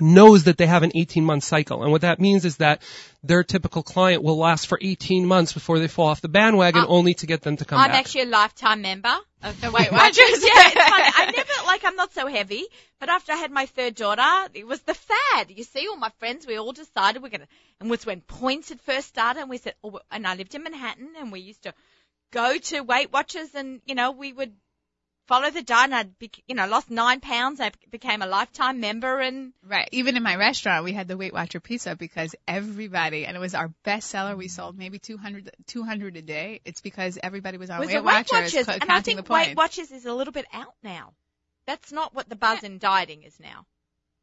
knows that they have an 18 month cycle. And what that means is that their typical client will last for 18 months before they fall off the bandwagon Uh, only to get them to come back. I'm back. actually a lifetime member of the Weight Watchers. Yeah, it's funny. I never like I'm not so heavy, but after I had my third daughter, it was the fad. You see, all my friends, we all decided we're gonna, and was when points had first started, and we said, oh, and I lived in Manhattan, and we used to go to Weight Watchers, and you know we would follow the diet. And I'd, be, you know, lost nine pounds. I became a lifetime member, and Right. Even in my restaurant, we had the Weight Watcher pizza because everybody, and it was our best seller. We sold maybe 200, 200 a day. It's because everybody was on was Weight the Weight Watchers, Watchers, co- and I think Weight. Watchers is a little bit out now. That's not what the buzz in dieting is now.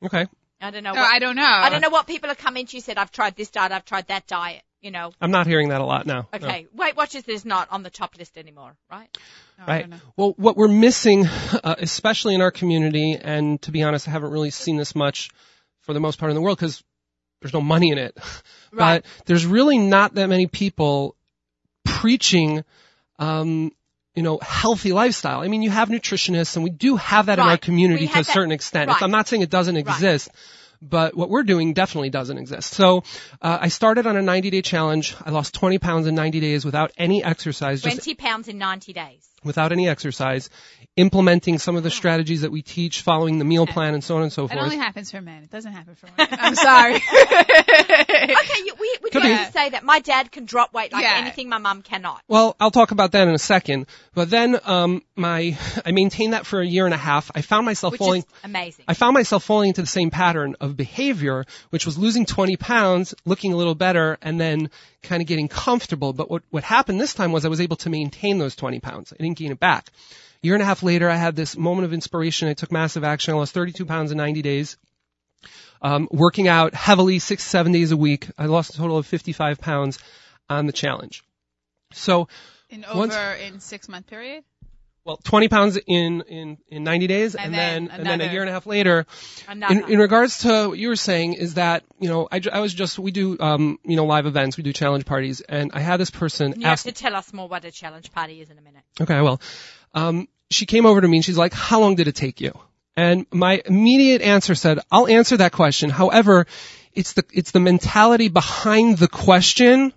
okay. I don't know. No, what, I don't know. I don't know what people are coming to you said. I've tried this diet. I've tried that diet. You know. I'm not hearing that a lot now. No. Okay. Weight Watchers is not on the top list anymore, right? No, Right. Well, what we're missing, uh, especially in our community, and to be honest, I haven't really seen this much for the most part in the world because there's no money in it. Right. But there's really not that many people preaching, um, you know, healthy lifestyle. I mean, you have nutritionists, and we do have that in our community We to a that- certain extent. right. I'm not saying it doesn't exist. But what we're doing definitely doesn't exist. So uh, I started on a 90-day challenge. I lost 20 pounds in 90 days without any exercise, just Twenty pounds in ninety days. Without any exercise, implementing some of the strategies that we teach, following the meal plan, and so on and so forth. It only happens for men. It doesn't happen for women. I'm sorry. Okay, you, we we Could do be. have to say that my dad can drop weight like Yeah. anything my mum cannot. Well, I'll talk about that in a second. But then, um, my I maintained that for a year and a half. I found myself Which falling. is amazing. I found myself falling into the same pattern of behavior, which was losing 20 pounds, looking a little better, and then kind of getting comfortable. But what, what happened this time was I was able to maintain those 20 pounds. I didn't gain it back. A year and a half later, I had this moment of inspiration. I took massive action. I lost 32 pounds in 90 days. Um, working out heavily six, seven days a week. I lost a total of 55 pounds on the challenge. So, in Once- over in six month period. Well, 20 pounds in, in, in 90 days, and, And then, then and then a year and a half later, in, in regards to what you were saying is that you know I, I was just we do um you know live events we do challenge parties and I had this person you have ask to tell us more what a challenge party is in a minute. okay well um she came over to me and she's like how long did it take you? And my immediate answer said I'll answer that question. However it's the it's the mentality behind the question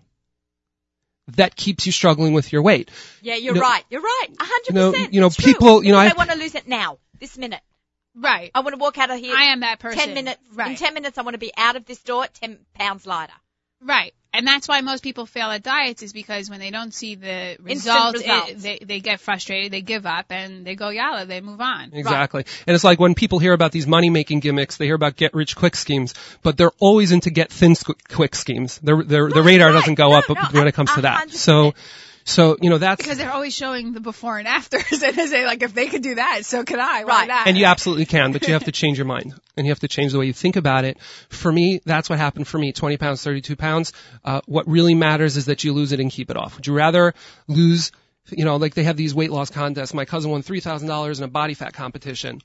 that keeps you struggling with your weight Yeah, you're You know- right. You're right. A hundred you know- percent. you know, It's true. people- you know, I- I want to lose it now, this minute. Right. I want to walk out of here. I am that person. ten minutes. Right. In ten minutes, I want to be out of this door ten pounds lighter. Right. And that's why most people fail at diets is because when they don't see the results, results. It, they, they get frustrated, they give up, and they go yalla, they move on. Exactly. And it's like when people hear about these money making gimmicks, they hear about get rich quick schemes, but they're always into get thin quick schemes. Their, their, the Right, radar right. doesn't go No, up no, when it comes a- to that. hundred So, so, you know, that's, Because they're always showing the before and afters, and they say like, if they could do that, so can I. Why Right. not? and you absolutely can, but you have to change your mind and you have to change the way you think about it. For me, that's what happened for me. 20 pounds, 32 pounds. Uh, what really matters is that you lose it and keep it off. Would you rather lose, you know, like they have these weight loss contests. My cousin won $3,000 in a body fat competition.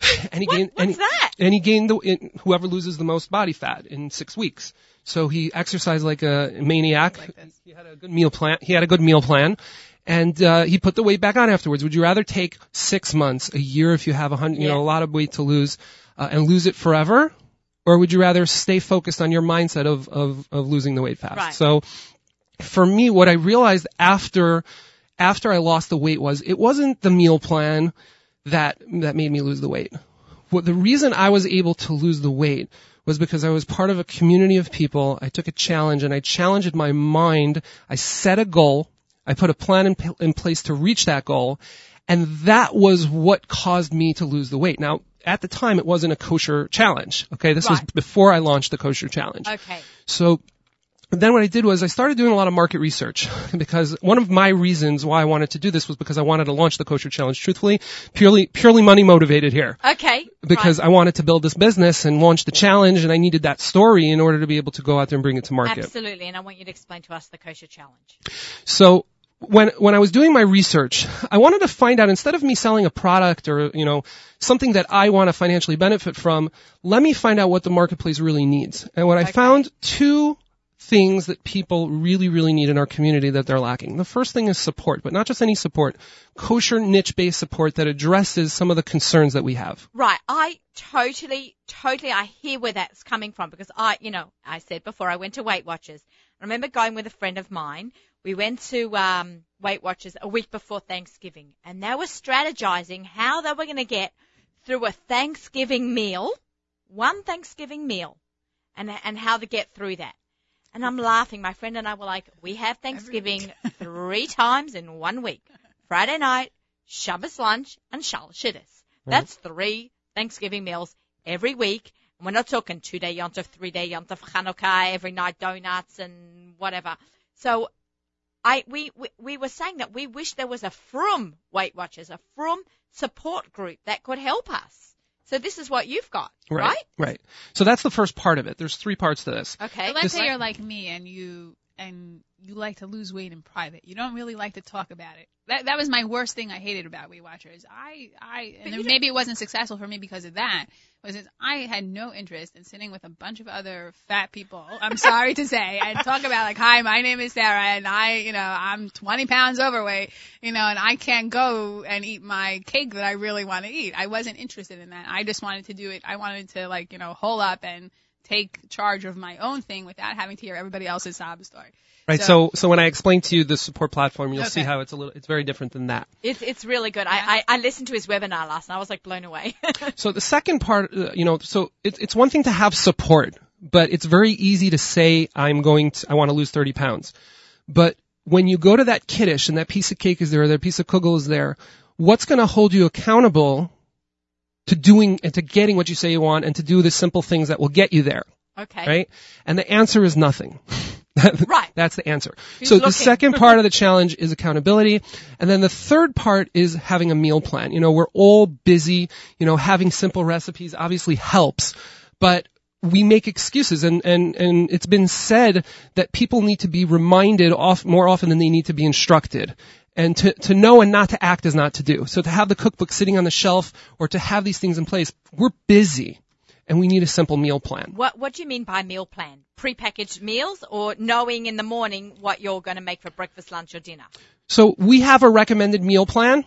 And he What- gained, what's and he- that? and he gained the, in, whoever loses the most body fat in six weeks. So he exercised like a maniac. Like. He had a good meal plan. He had a good meal plan, and uh, he put the weight back on afterwards. Would you rather take six months, a year, if you have a hundred, you know, a lot of weight to lose, uh, and lose it forever, or would you rather stay focused on your mindset of of, of losing the weight fast? Right. So, for me, what I realized after after I lost the weight was it wasn't the meal plan that that made me lose the weight. What the reason I was able to lose the weight was because I was part of a community of people. I took a challenge and I challenged my mind. I set a goal. I put a plan in, in place to reach that goal. And that was what caused me to lose the weight. Now, at the time, it wasn't a kosher challenge. Okay. This was before I launched the kosher challenge. Okay. So then what I did was I started doing a lot of market research because one of my reasons why I wanted to do this was because I wanted to launch the kosher challenge truthfully, purely, purely money motivated here Okay. because right. I wanted to build this business and launch the challenge and I needed that story in order to be able to go out there and bring it to market. Absolutely. And I want you to explain to us the kosher challenge. So when when I was doing my research, I wanted to find out instead of me selling a product or you know something that I want to financially benefit from, let me find out what the marketplace really needs. And what I found two things that people really really need in our community that they're lacking. The first thing is support, but not just any support, kosher niche based support that addresses some of the concerns that we have. Right. I totally, totally, I hear where that's coming from because I, you know, I said before I went to Weight Watchers. I remember going with a friend of mine. We went to um, Weight Watchers a week before Thanksgiving, and they were strategizing how they were going to get through a Thanksgiving meal, one Thanksgiving meal, and and how to get through that. And I'm laughing. My friend and I were like, we have Thanksgiving three times in one week: Friday night, Shabbos lunch, and Shal Shidduch. That's three Thanksgiving meals every week. And we're not talking two day Yontif, three day Yontif, Hanukkah, every night donuts and whatever. So I, we, we, we were saying that we wish there was a Frum Weight Watchers, a Frum support group that could help us. So this is what you've got, right? Right. So that's the first part of it. There's three parts to this. Okay. But let's This- say you're like me and you and you like to lose weight in private. You don't really like to talk about it. That that was my worst thing I hated about Weight Watchers. I I and you maybe it wasn't successful for me because of that. Was is I had no interest in sitting with a bunch of other fat people. I'm sorry to say and talk about like, hi, my name is Sarah and I, you know, I'm 20 pounds overweight, you know, and I can't go and eat my cake that I really want to eat. I wasn't interested in that. I just wanted to do it. I wanted to like, you know, hole up and take charge of my own thing without having to hear everybody else's sob story. Right. So, so when I explain to you the support platform, you'll see how it's a little, it's very different than that. It's, it's really good. I, I, I listened to his webinar last and I was like blown away. So the second part, uh, you know, so it's it's one thing to have support, but it's very easy to say I'm going to, I want to lose 30 pounds. But when you go to that kiddish and that piece of cake is there, or that piece of kugel is there, what's going to hold you accountable to doing and to getting what you say you want and to do the simple things that will get you there, okay. right? And the answer is nothing. Right. That's the answer. Who's so looking? the second part of the challenge is accountability. And then the third part is having a meal plan. You know, we're all busy, you know, having simple recipes obviously helps, but we make excuses and, and, and it's been said that people need to be reminded off, more often than they need to be instructed. And to, to know and not to act is not to do. So to have the cookbook sitting on the shelf or to have these things in place, we're busy and we need a simple meal plan. What What do you mean by meal plan? Prepackaged meals or knowing in the morning what you're going to make for breakfast, lunch, or dinner? So we have a recommended meal plan,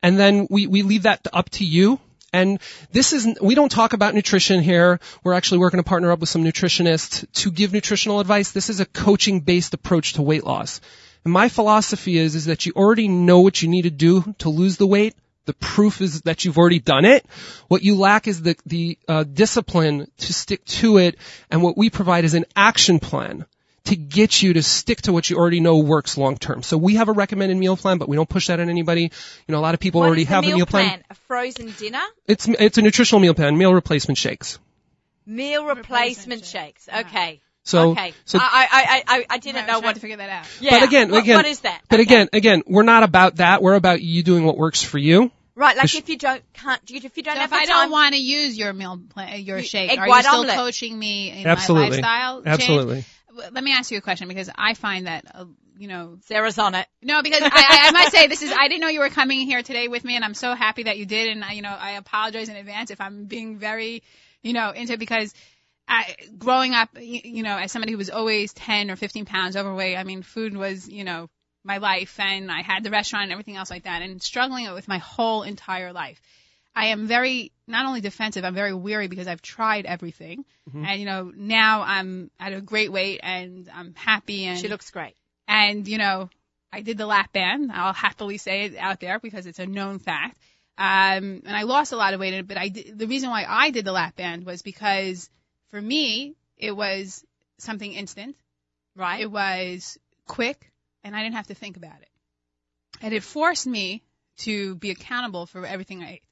and then we, we leave that up to you. And this is, we don't talk about nutrition here. We're actually working to partner up with some nutritionists to give nutritional advice. This is a coaching based approach to weight loss. And my philosophy is, is that you already know what you need to do to lose the weight. The proof is that you've already done it. What you lack is the, the uh, discipline to stick to it. And what we provide is an action plan to get you to stick to what you already know works long term. So we have a recommended meal plan, but we don't push that on anybody. You know, a lot of people What already have meal a meal plan. A frozen dinner? It's it's a nutritional meal plan, meal replacement shakes. Meal replacement, Replacement shakes. Okay. So okay. so I, I, I, I, I didn't I was know trying what. to figure that out. Yeah. but again, what, again, what is that? But Okay. again, again, we're not about that. We're about you doing what works for you. right? Like if you don't can't if you don't So have if the I don't want to use your meal plan, your You- shake, egg are white you still omelet. coaching me in Absolutely. my lifestyle change? Absolutely. W- Let me ask you a question because I find that, uh, you know, Sarah's on it. no, because I, I, I must say this is I didn't know you were coming here today with me, and I'm so happy that you did, and I, you know I apologize in advance if I'm being very, you know, into it because. I, growing up, you, you know, as somebody who was always 10 or 15 pounds overweight, I mean, food was, you know, my life and I had the restaurant and everything else like that and struggling with my whole entire life. I am very, not only defensive, I'm very weary because I've tried everything. And, you know, now I'm at a great weight and I'm happy and She looks great. and, you know, I did the lap band. I'll happily say it out there because it's a known fact. Um, and I lost a lot of weight in it, but I did, the reason why I did the lap band was because for me, it was something instant. Right. It was quick and I didn't have to think about it. and it forced me to be accountable for everything I ate.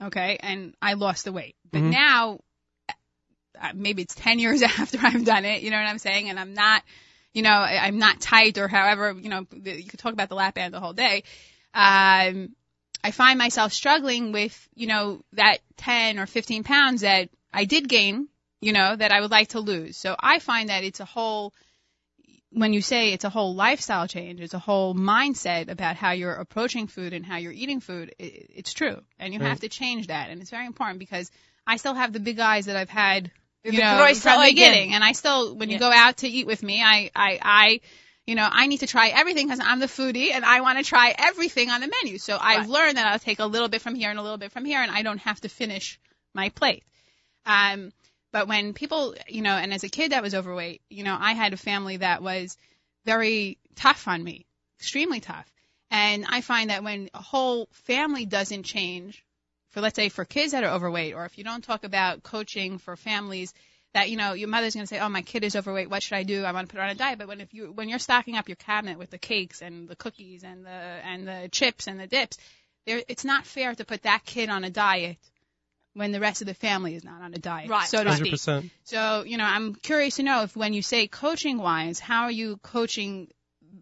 Okay, and I lost the weight. But Mhm. now, uh, maybe it's 10 years after I've done it, you know what I'm saying? And I'm not, you know, I'm not tight or however, you know, you could talk about the lap band the whole day. Um, I find myself struggling with, you know, that 10 or 15 pounds that I did gain, you know, that I would like to lose. So I find that it's a whole, when you say it's a whole lifestyle change, it's a whole mindset about how you're approaching food and how you're eating food. It, it's true. And you Right. have to change that. And it's very important because I still have the big eyes that I've had, you The know, Größe from the Augen. beginning. And I still, when you go out to eat with me, I, I, I, you know, I need to try everything because I'm the foodie and I want to try everything on the menu. So I've learned that I'll take a little bit from here and a little bit from here and I don't have to finish my plate. Um, but when people, you know, and as a kid that was overweight, you know, I had a family that was very tough on me, extremely tough. And I find that when a whole family doesn't change, for let's say for kids that are overweight, or if you don't talk about coaching for families that, you know, your mother's going to say, oh, my kid is overweight, what should I do? I want to put her on a diet. But when if you, when you're stocking up your cabinet with the cakes and the cookies and the, and the chips and the dips, there, it's not fair to put that kid on a diet when the rest of the family is not on a diet, Right. so to Hundred speak. percent. So, you know, I'm curious to know if when you say coaching wise, how are you coaching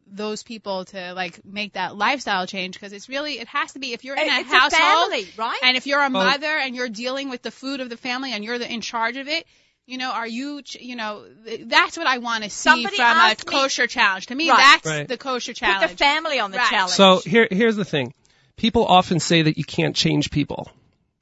those people to like make that lifestyle change? Because it's really, it has to be if you're in a it's household a family, right? and if you're a mother and you're dealing with the food of the family and you're the, in charge of it, you know, are you, ch- you know, that's what I want to see Somebody from a asked me- kosher challenge. To me, Right. that's Right. the kosher challenge Put challenge. the family on the Right. challenge. So here, here's the thing. People often say that you can't change people.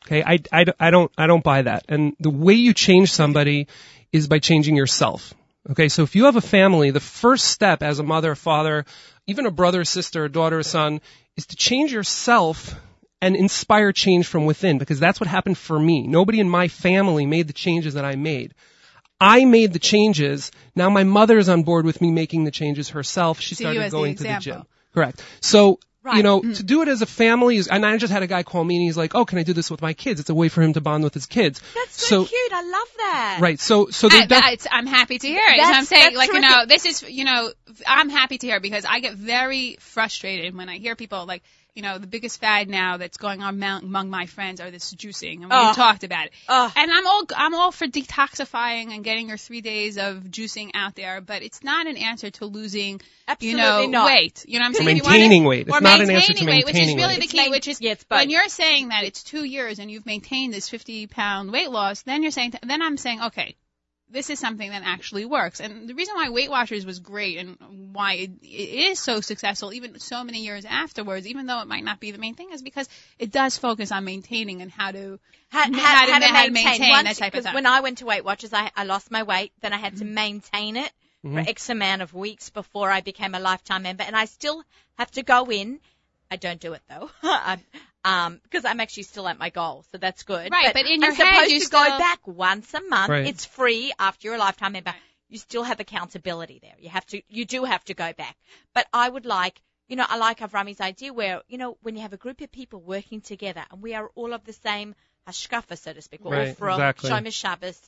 Okay, I, I, I don't, I don't buy that. And the way you change somebody is by changing yourself. Okay, so if you have a family, the first step as a mother, a father, even a brother, sister, a daughter, son, is to change yourself and inspire change from within because that's what happened for me. Nobody in my family made the changes that I made. I made the changes. Now my mother is on board with me making the changes herself. She See started going to the gym. Correct. So, Right. you know, mm. to do it as a family is, and I just had a guy call me and he's like, oh, can I do this with my kids? It's a way for him to bond with his kids. That's so, cute. I love that. Right. So, so there I, def- that's, I'm happy to hear it. That's, what I'm saying, that's like you know, this is you know, I'm happy to hear it because I get very frustrated when I hear people like you know the biggest fad now that's going on among, among my friends are this juicing, and we Oh. talked about it. Oh. And I'm all I'm all for detoxifying and getting your three days of juicing out there, but it's not an answer to losing you know Absolutely not. weight. You know what I'm For saying? You wanna- maintaining weight. It's or not an answer to maintaining weight, which is really weight. the key. main- which is yeah, when you're saying that it's two years and you've maintained this 50 pound weight loss, then you're saying then I'm saying okay, this is something that actually works. And the reason why Weight Watchers was great and why it, it is so successful, even so many years afterwards, even though it might not be the main thing, is because it does focus on maintaining and how to How, How how, to how to ma- how to maintain, maintain Once- that type of because. When I went to Weight Watchers, I, I lost my weight. Then I had to maintain it for Mhm. X amount of weeks before I became a lifetime member, and I still have to go in. I don't do it though, I'm, um, because I'm actually still at my goal, so that's good. Right, but in your I'm head, supposed you to go back once a month. Right. It's free after you're a lifetime member. You still have accountability there. You have to, you do have to go back. But I would like, you know, I like Avrami's idea where, you know, when you have a group of people working together and we are all of the same hashkafa, so to speak. We're all Right, from exactly. Shomer Shabbos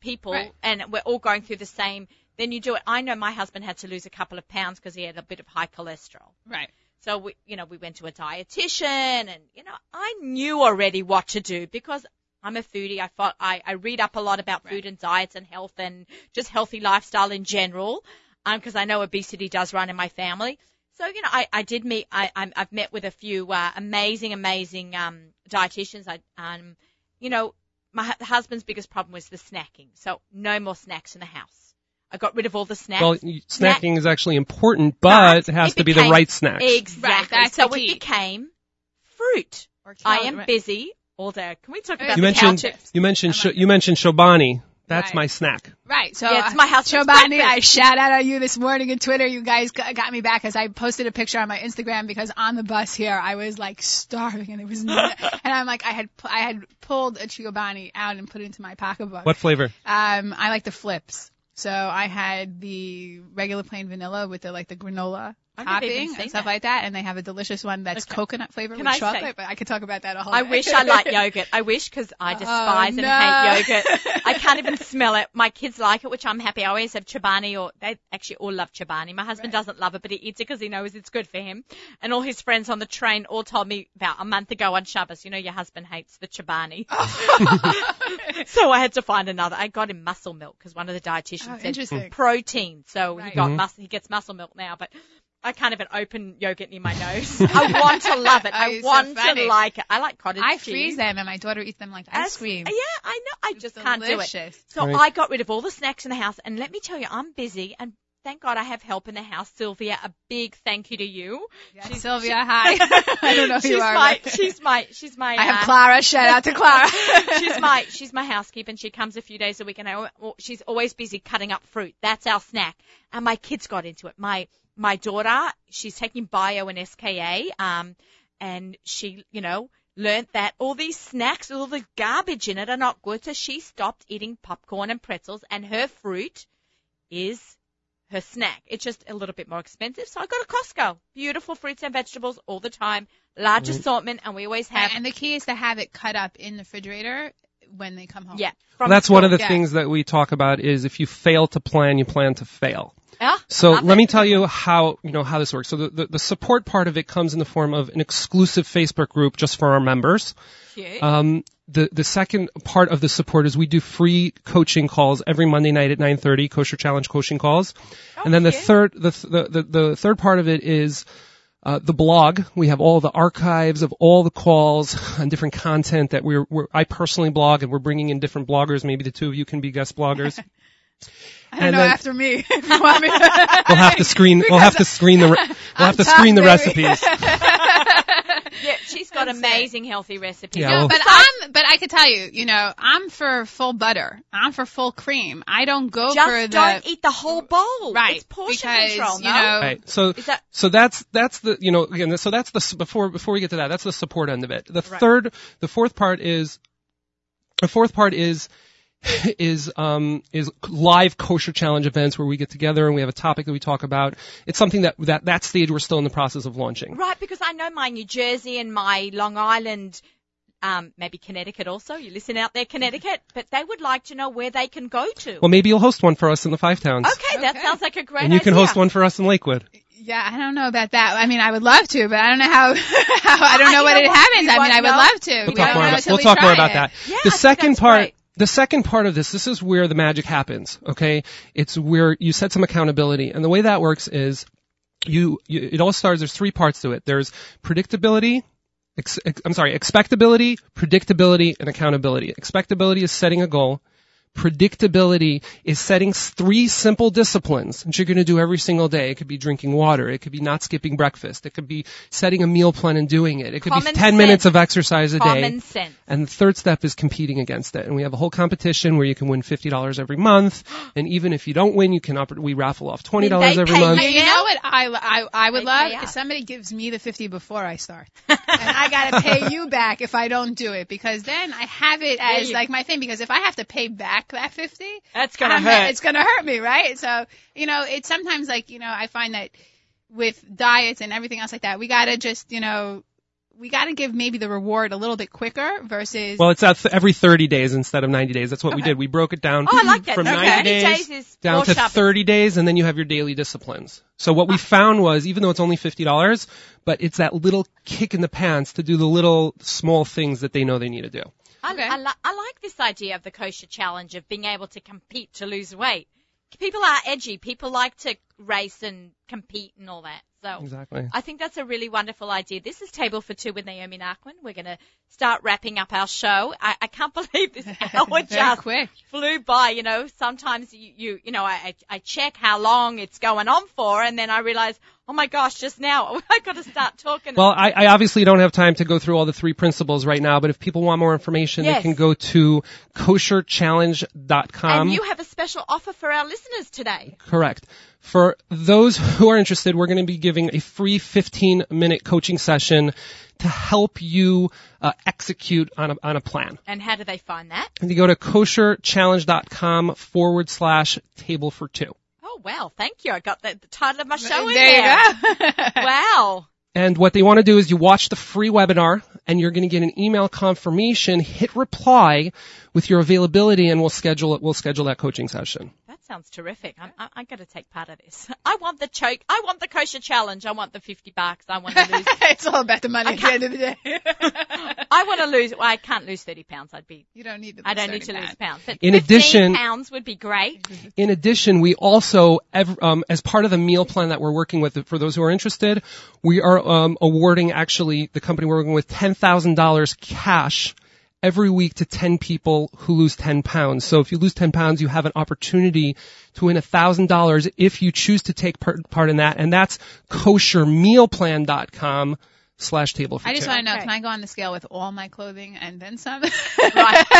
people Right. and we're all going through the same, then you do it. I know my husband had to lose a couple of pounds because he had a bit of high cholesterol. right. So we, you know, we went to a dietitian and, you know, I knew already what to do because I'm a foodie. I thought I, I read up a lot about food Right. and diets and health and just healthy lifestyle in general. Um, cause I know obesity does run in my family. So, you know, I, I did meet, I, I'm, I've met with a few, uh, amazing, amazing, um, dietitians. I, um, you know, my husband's biggest problem was the snacking. So no more snacks in the house. I got rid of all the snacks. well, you- Snack- snacking is actually important, but it has it to be the right snack. Exactly. Right, so the it became fruit. Or I am right. busy all day. Can we talk about You the mentioned, couches? you mentioned, I sh- you mentioned Chobani. That's Right. my snack. Right. So Yeah, it's my husband's Chobani, I shout out on you this morning on Twitter. You guys got me back as I posted a picture on my Instagram because on the bus here I was like starving and it was, n- and I'm like I had I had pulled a Chobani out and put it into my pocketbook. What flavor? Um, I like the flips. So I had the regular plain vanilla with the like the granola topping and stuff that. like that, and they have a delicious one that's Okay. coconut flavored Can with I say- chocolate. But I could talk about that a whole. I day. wish I liked yogurt. I wish because I despise and no. hate yogurt. I can't even smell it. My kids like it, which I'm happy. I always have Chobani or they actually all love Chobani. My husband Right. doesn't love it, but he eats it because he knows it's good for him. And all his friends on the train all told me about a month ago on Shabbos, you know, your husband hates the Chobani. so I had to find another. I got him muscle milk because one of the dietitians Oh, said interesting. protein. So he Right. got Mhm. mus- he gets muscle milk now, but I can't even open yogurt near my nose. I want to love it. I you're so want to like it. I like cottage I cheese. freeze them, and my daughter eats them like ice As- cream. Yeah, I know. I It's just can't do it. So Right. I got rid of all the snacks in the house, and let me tell you, I'm busy, and thank God I have help in the house. Sylvia, a big thank you to you. Yeah, She's- Sylvia, hi. I don't know who you are. my, she's my, she's my. I have uh, Clara. Shout out to Clara. she's my she's my housekeeper and she comes a few days a week and I, al- she's always busy cutting up fruit. That's our snack. And my kids got into it. My my daughter, she's taking bio and SKA, um, and she, you know, learnt that all these snacks, all the garbage in it are not good. So she stopped eating popcorn and pretzels and her fruit is her snack. It's just a little bit more expensive. So I go to Costco. Beautiful fruits and vegetables all the time. Large assortment and we always have, and the key is to have it cut up in the refrigerator when they come home. yeah. Well, from that's one of the Yeah. things that we talk about is if you fail to plan, you plan to fail. Yeah, So let it. me tell you how you know how this works. So the, the, the support part of it comes in the form of an exclusive Facebook group just for our members. Cute. Um, the the second part of the support is we do free coaching calls every Monday night at 9:30, Kosher Challenge coaching calls. okay. and then the third the, the the the third part of it is uh, the blog. We have all the archives of all the calls and different content that we're, we're I personally blog, and we're bringing in different bloggers. Maybe the two of you can be guest bloggers. I don't And know then- after me. If you want me to- We'll have to screen. We'll have to screen the. We'll have to screen the recipes. Yeah, she's got That's it. amazing healthy recipes. Yeah, No, well- but I'm, but I could tell you, you know, I'm for full butter. I'm for full cream. I don't go Just for the don't eat the whole bowl. right It's portion because control, no? you know, Right. So that so that's that's the you know again so that's the before before we get to that that's the support end of it. The Right. third the fourth part is the fourth part is is um is live kosher challenge events where we get together and we have a topic that we talk about. It's something that that that stage we're still in the process of launching. right? Because I know my New Jersey and my Long Island, um, maybe Connecticut also. You listen out there, Connecticut, but they would like to know where they can go to. Well, maybe you'll host one for us in the five towns, okay, that Okay. sounds like a great and you can host one for us in Lakewood. yeah, I don't know about that. I mean, I would love to, but I don't know how. how I don't I- know what know it what? happens. We I mean, won't I would know. love to. We'll We talk more about we'll we talk more about it. that. Yeah, I the think second that's part great. The second part of this, this is where the magic happens, okay? It's where you set some accountability. And the way that works is you, you it all starts, there's three parts to it. There's predictability, ex, I'm sorry, expectability, predictability, and accountability. Expectability is setting a goal. Predictability is setting three simple disciplines that you're going to do every single day. It could be drinking water. It could be not skipping breakfast. It could be setting a meal plan and doing it. It could Common be 10 sense. minutes of exercise a day. Common sense. And the third step is competing against it. And we have a whole competition where you can win $50 every month. And even if you don't win, you can, oper- we raffle off $20 They every pay month. you. You know what I, I, I would They love? pay. If somebody gives me the 50 before I start. and I gotta pay you back if I don't do it because then I have it as you- like my thing because if I have to pay back that 50, That's gonna I'm- hurt. It's gonna hurt me, right? So, you know, it's sometimes like, you know, I find that with diets and everything else like that, we gotta just, you know, we gotta give maybe the reward a little bit quicker versus Well, it's at th- every 30 days instead of 90 days. That's what we did. We broke it down Oh, I like that. from Okay. 90 days, days, down to shopping. 30 days, and then you have your daily disciplines. So what we ah. found was, even though it's only $50, but it's that little kick in the pants to do the little small things that they know they need to do. I, I, li- I like this idea of the kosher challenge of being able to compete to lose weight. People are edgy. People like to race and compete and all that. So Exactly. I think that's a really wonderful idea. This is Table for Two with Naomi Nachman. We're going to start wrapping up our show. I, I can't believe this hour just quick. flew by. You know, sometimes you, you, you know, I, I I check how long it's going on for, and then I realize, oh my gosh, just now I got to start talking. Well, I, I obviously don't have time to go through all the three principles right now, but if people want more information, Yes. they can go to kosherchallenge.com. and you have a special offer for our listeners today. Correct. For those who are interested, we're going to be giving a free 15 minute coaching session to help you uh, execute on a, on a plan. And how do they find that? And you go to kosherchallenge.com forward slash table for two. Oh well, thank you. I got the, the title of my show in there there. you go. Wow. And what they want to do is you watch the free webinar and you're going to get an email confirmation, hit reply with your availability and we'll schedule it, we'll schedule that coaching session. That sounds terrific. I'm, I, I got to take part of this. I want the choke. I want the kosher challenge. I want the 50 bucks. I want to lose. it's all about the money at the end of the day. I want to lose. Well, I can't lose 30 pounds. I'd be. you don't need to. I don't need to 30 lose pounds. But In 15 addition- pounds would be great. In addition, we also, um, as part of the meal plan that we're working with, for those who are interested, we are um, awarding actually the company we're working with $10,000 cash every week to 10 people who lose 10 pounds. So if you lose 10 pounds, you have an opportunity to win $1,000 if you choose to take part, part in that. And that's koshermealplan.com slash table for I just two. want to know, Okay. can I go on the scale with all my clothing and then some? Right.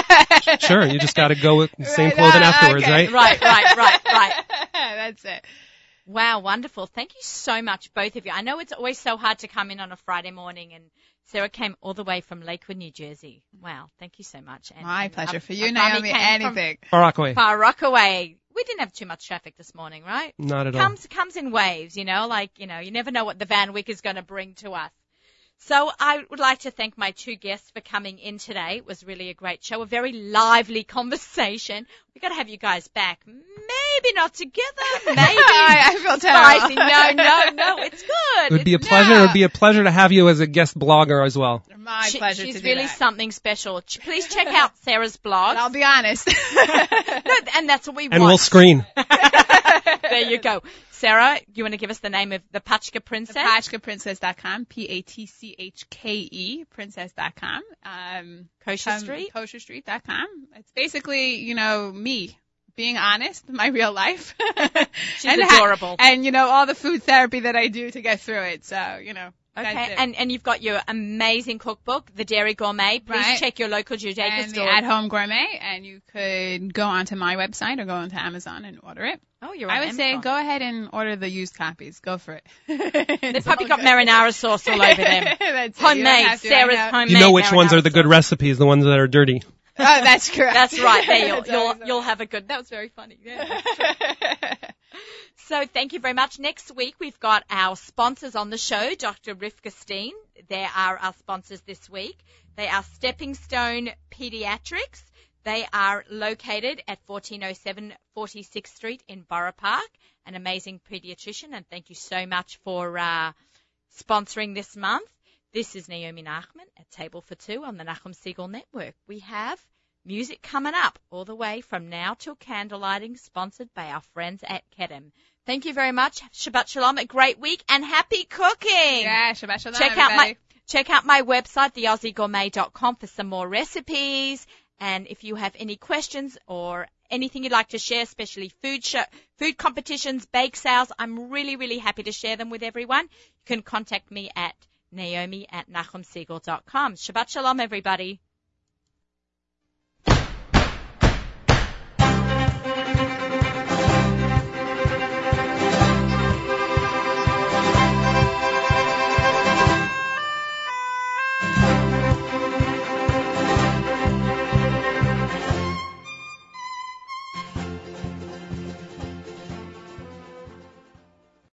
Sure, you just got to go with the same Right, clothing uh, afterwards, okay. right? Right, right, right, right. That's it. Wow, wonderful. Thank you so much, both of you. I know it's always so hard to come in on a Friday morning, and Sarah came all the way from Lakewood, New Jersey. Wow, thank you so much. And, My and pleasure. Ab- For you, Avrami Naomi, anything. Far Rockaway. Far Rockaway. We didn't have too much traffic this morning, right? Not at all. Comes comes in waves, you know, like you know, you never know what the Van Wyck is going to bring to us. So I would like to thank my two guests for coming in today. It was really a great show, a very lively conversation. We got to have you guys back. Maybe not together. Maybe. I, I feel Spicy. terrible. No, no, no. It's good. It would be a It's- pleasure. It would be a pleasure to have you as a guest blogger as well. My She- pleasure she's to do really that. something special. Please check out Sarah's blog. But I'll be honest. No, and that's what we And want. we'll screen. there you go. Sarah, you want to give us the name of the Patchke Princess? PatchkePrincess.com, P-A-T-C-H-K-E, princess.com. Um, Kosher um, Street? Kosherstreet.com. It's basically, you know, me being honest, my real life. She's and ha- adorable. and, you know, all the food therapy that I do to get through it. So, you know. Okay, and and you've got your amazing cookbook, The Dairy Gourmet. Please Right. check your local Judaica and the store. at-home gourmet, and you could go onto my website or go onto Amazon and order it. oh, you're I on would say go ahead and order the used copies. Go for it. They've probably got marinara sauce all over them. That's it. You don't Homemade, to, Sarah's know. homemade. You know which ones are the good sauce. recipes, the ones that are dirty. Oh, that's correct. That's right. There you'll you'll, you'll have a good. That was very funny. Yeah. So thank you very much. Next week we've got our sponsors on the show, Dr. Rivka Steen. They are our sponsors this week. They are Stepping Stone Pediatrics. They are located at 1407 46th Street in Borough Park. An amazing pediatrician, and thank you so much for uh, sponsoring this month. This is Naomi Nachman at Table for Two on the Nachum Segal Network. We have music coming up all the way from now till candlelighting, sponsored by our friends at Kedem. Thank you very much. Shabbat Shalom, a great week, and happy cooking! Yeah, Shabbat Shalom, check out my everybody. check out my website, theaussiegourmet.com, for some more recipes. And if you have any questions or anything you'd like to share, especially food show, food competitions, bake sales, I'm really, really happy to share them with everyone. You can contact me at naomi at nachumsegal.com. Shabbat Shalom, everybody.